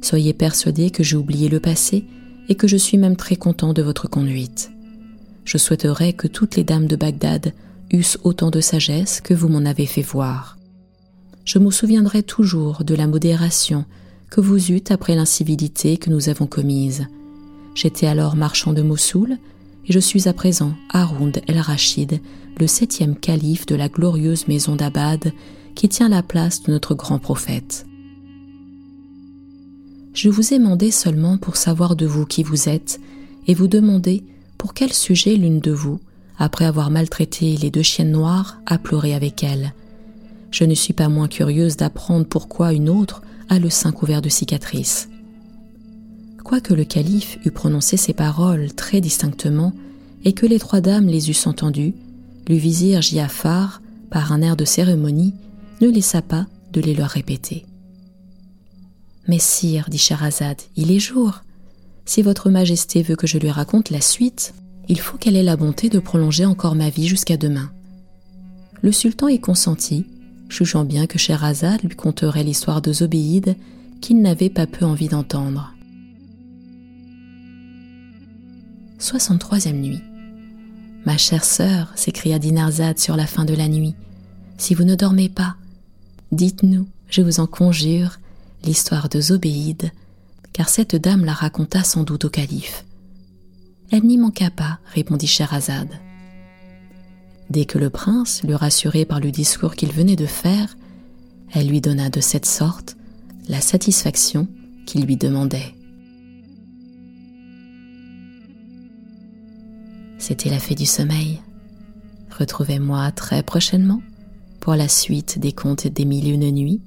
soyez persuadés que j'ai oublié le passé et que je suis même très content de votre conduite. Je souhaiterais que toutes les dames de Bagdad eussent autant de sagesse que vous m'en avez fait voir je me souviendrai toujours de la modération que vous eûtes après l'incivilité que nous avons commise. J'étais alors marchand de Mossoul, et je suis à présent Haroun el-Rachid, le septième calife de la glorieuse maison d'Abad, qui tient la place de notre grand prophète. Je vous ai mandé seulement pour savoir de vous qui vous êtes, et vous demander pour quel sujet l'une de vous, après avoir maltraité les deux chiennes noires, a pleuré avec elles je ne suis pas moins curieuse d'apprendre pourquoi une autre a le sein couvert de cicatrices. Quoique le calife eût prononcé ces paroles très distinctement et que les trois dames les eussent entendues, le vizir Giafar, par un air de cérémonie, ne laissa pas de les leur répéter. Mais sire, dit Scheherazade, il est jour. Si votre majesté veut que je lui raconte la suite, il faut qu'elle ait la bonté de prolonger encore ma vie jusqu'à demain. Le sultan y consentit, jugeant bien que Scheherazade lui conterait l'histoire de Zobéide qu'il n'avait pas peu envie d'entendre. 63e nuit. Ma chère sœur, s'écria Dinarzade sur la fin de la nuit, si vous ne dormez pas, dites-nous, je vous en conjure, l'histoire de Zobéide, car cette dame la raconta sans doute au calife. Elle n'y manqua pas, répondit Scheherazade. Dès que le prince l'eut rassuré par le discours qu'il venait de faire, elle lui donna de cette sorte la satisfaction qu'il lui demandait. C'était la fée du sommeil. Retrouvez-moi très prochainement pour la suite des contes des mille une nuits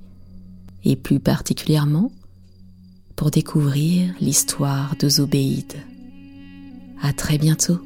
et plus particulièrement pour découvrir l'histoire de Zobéide. À très bientôt.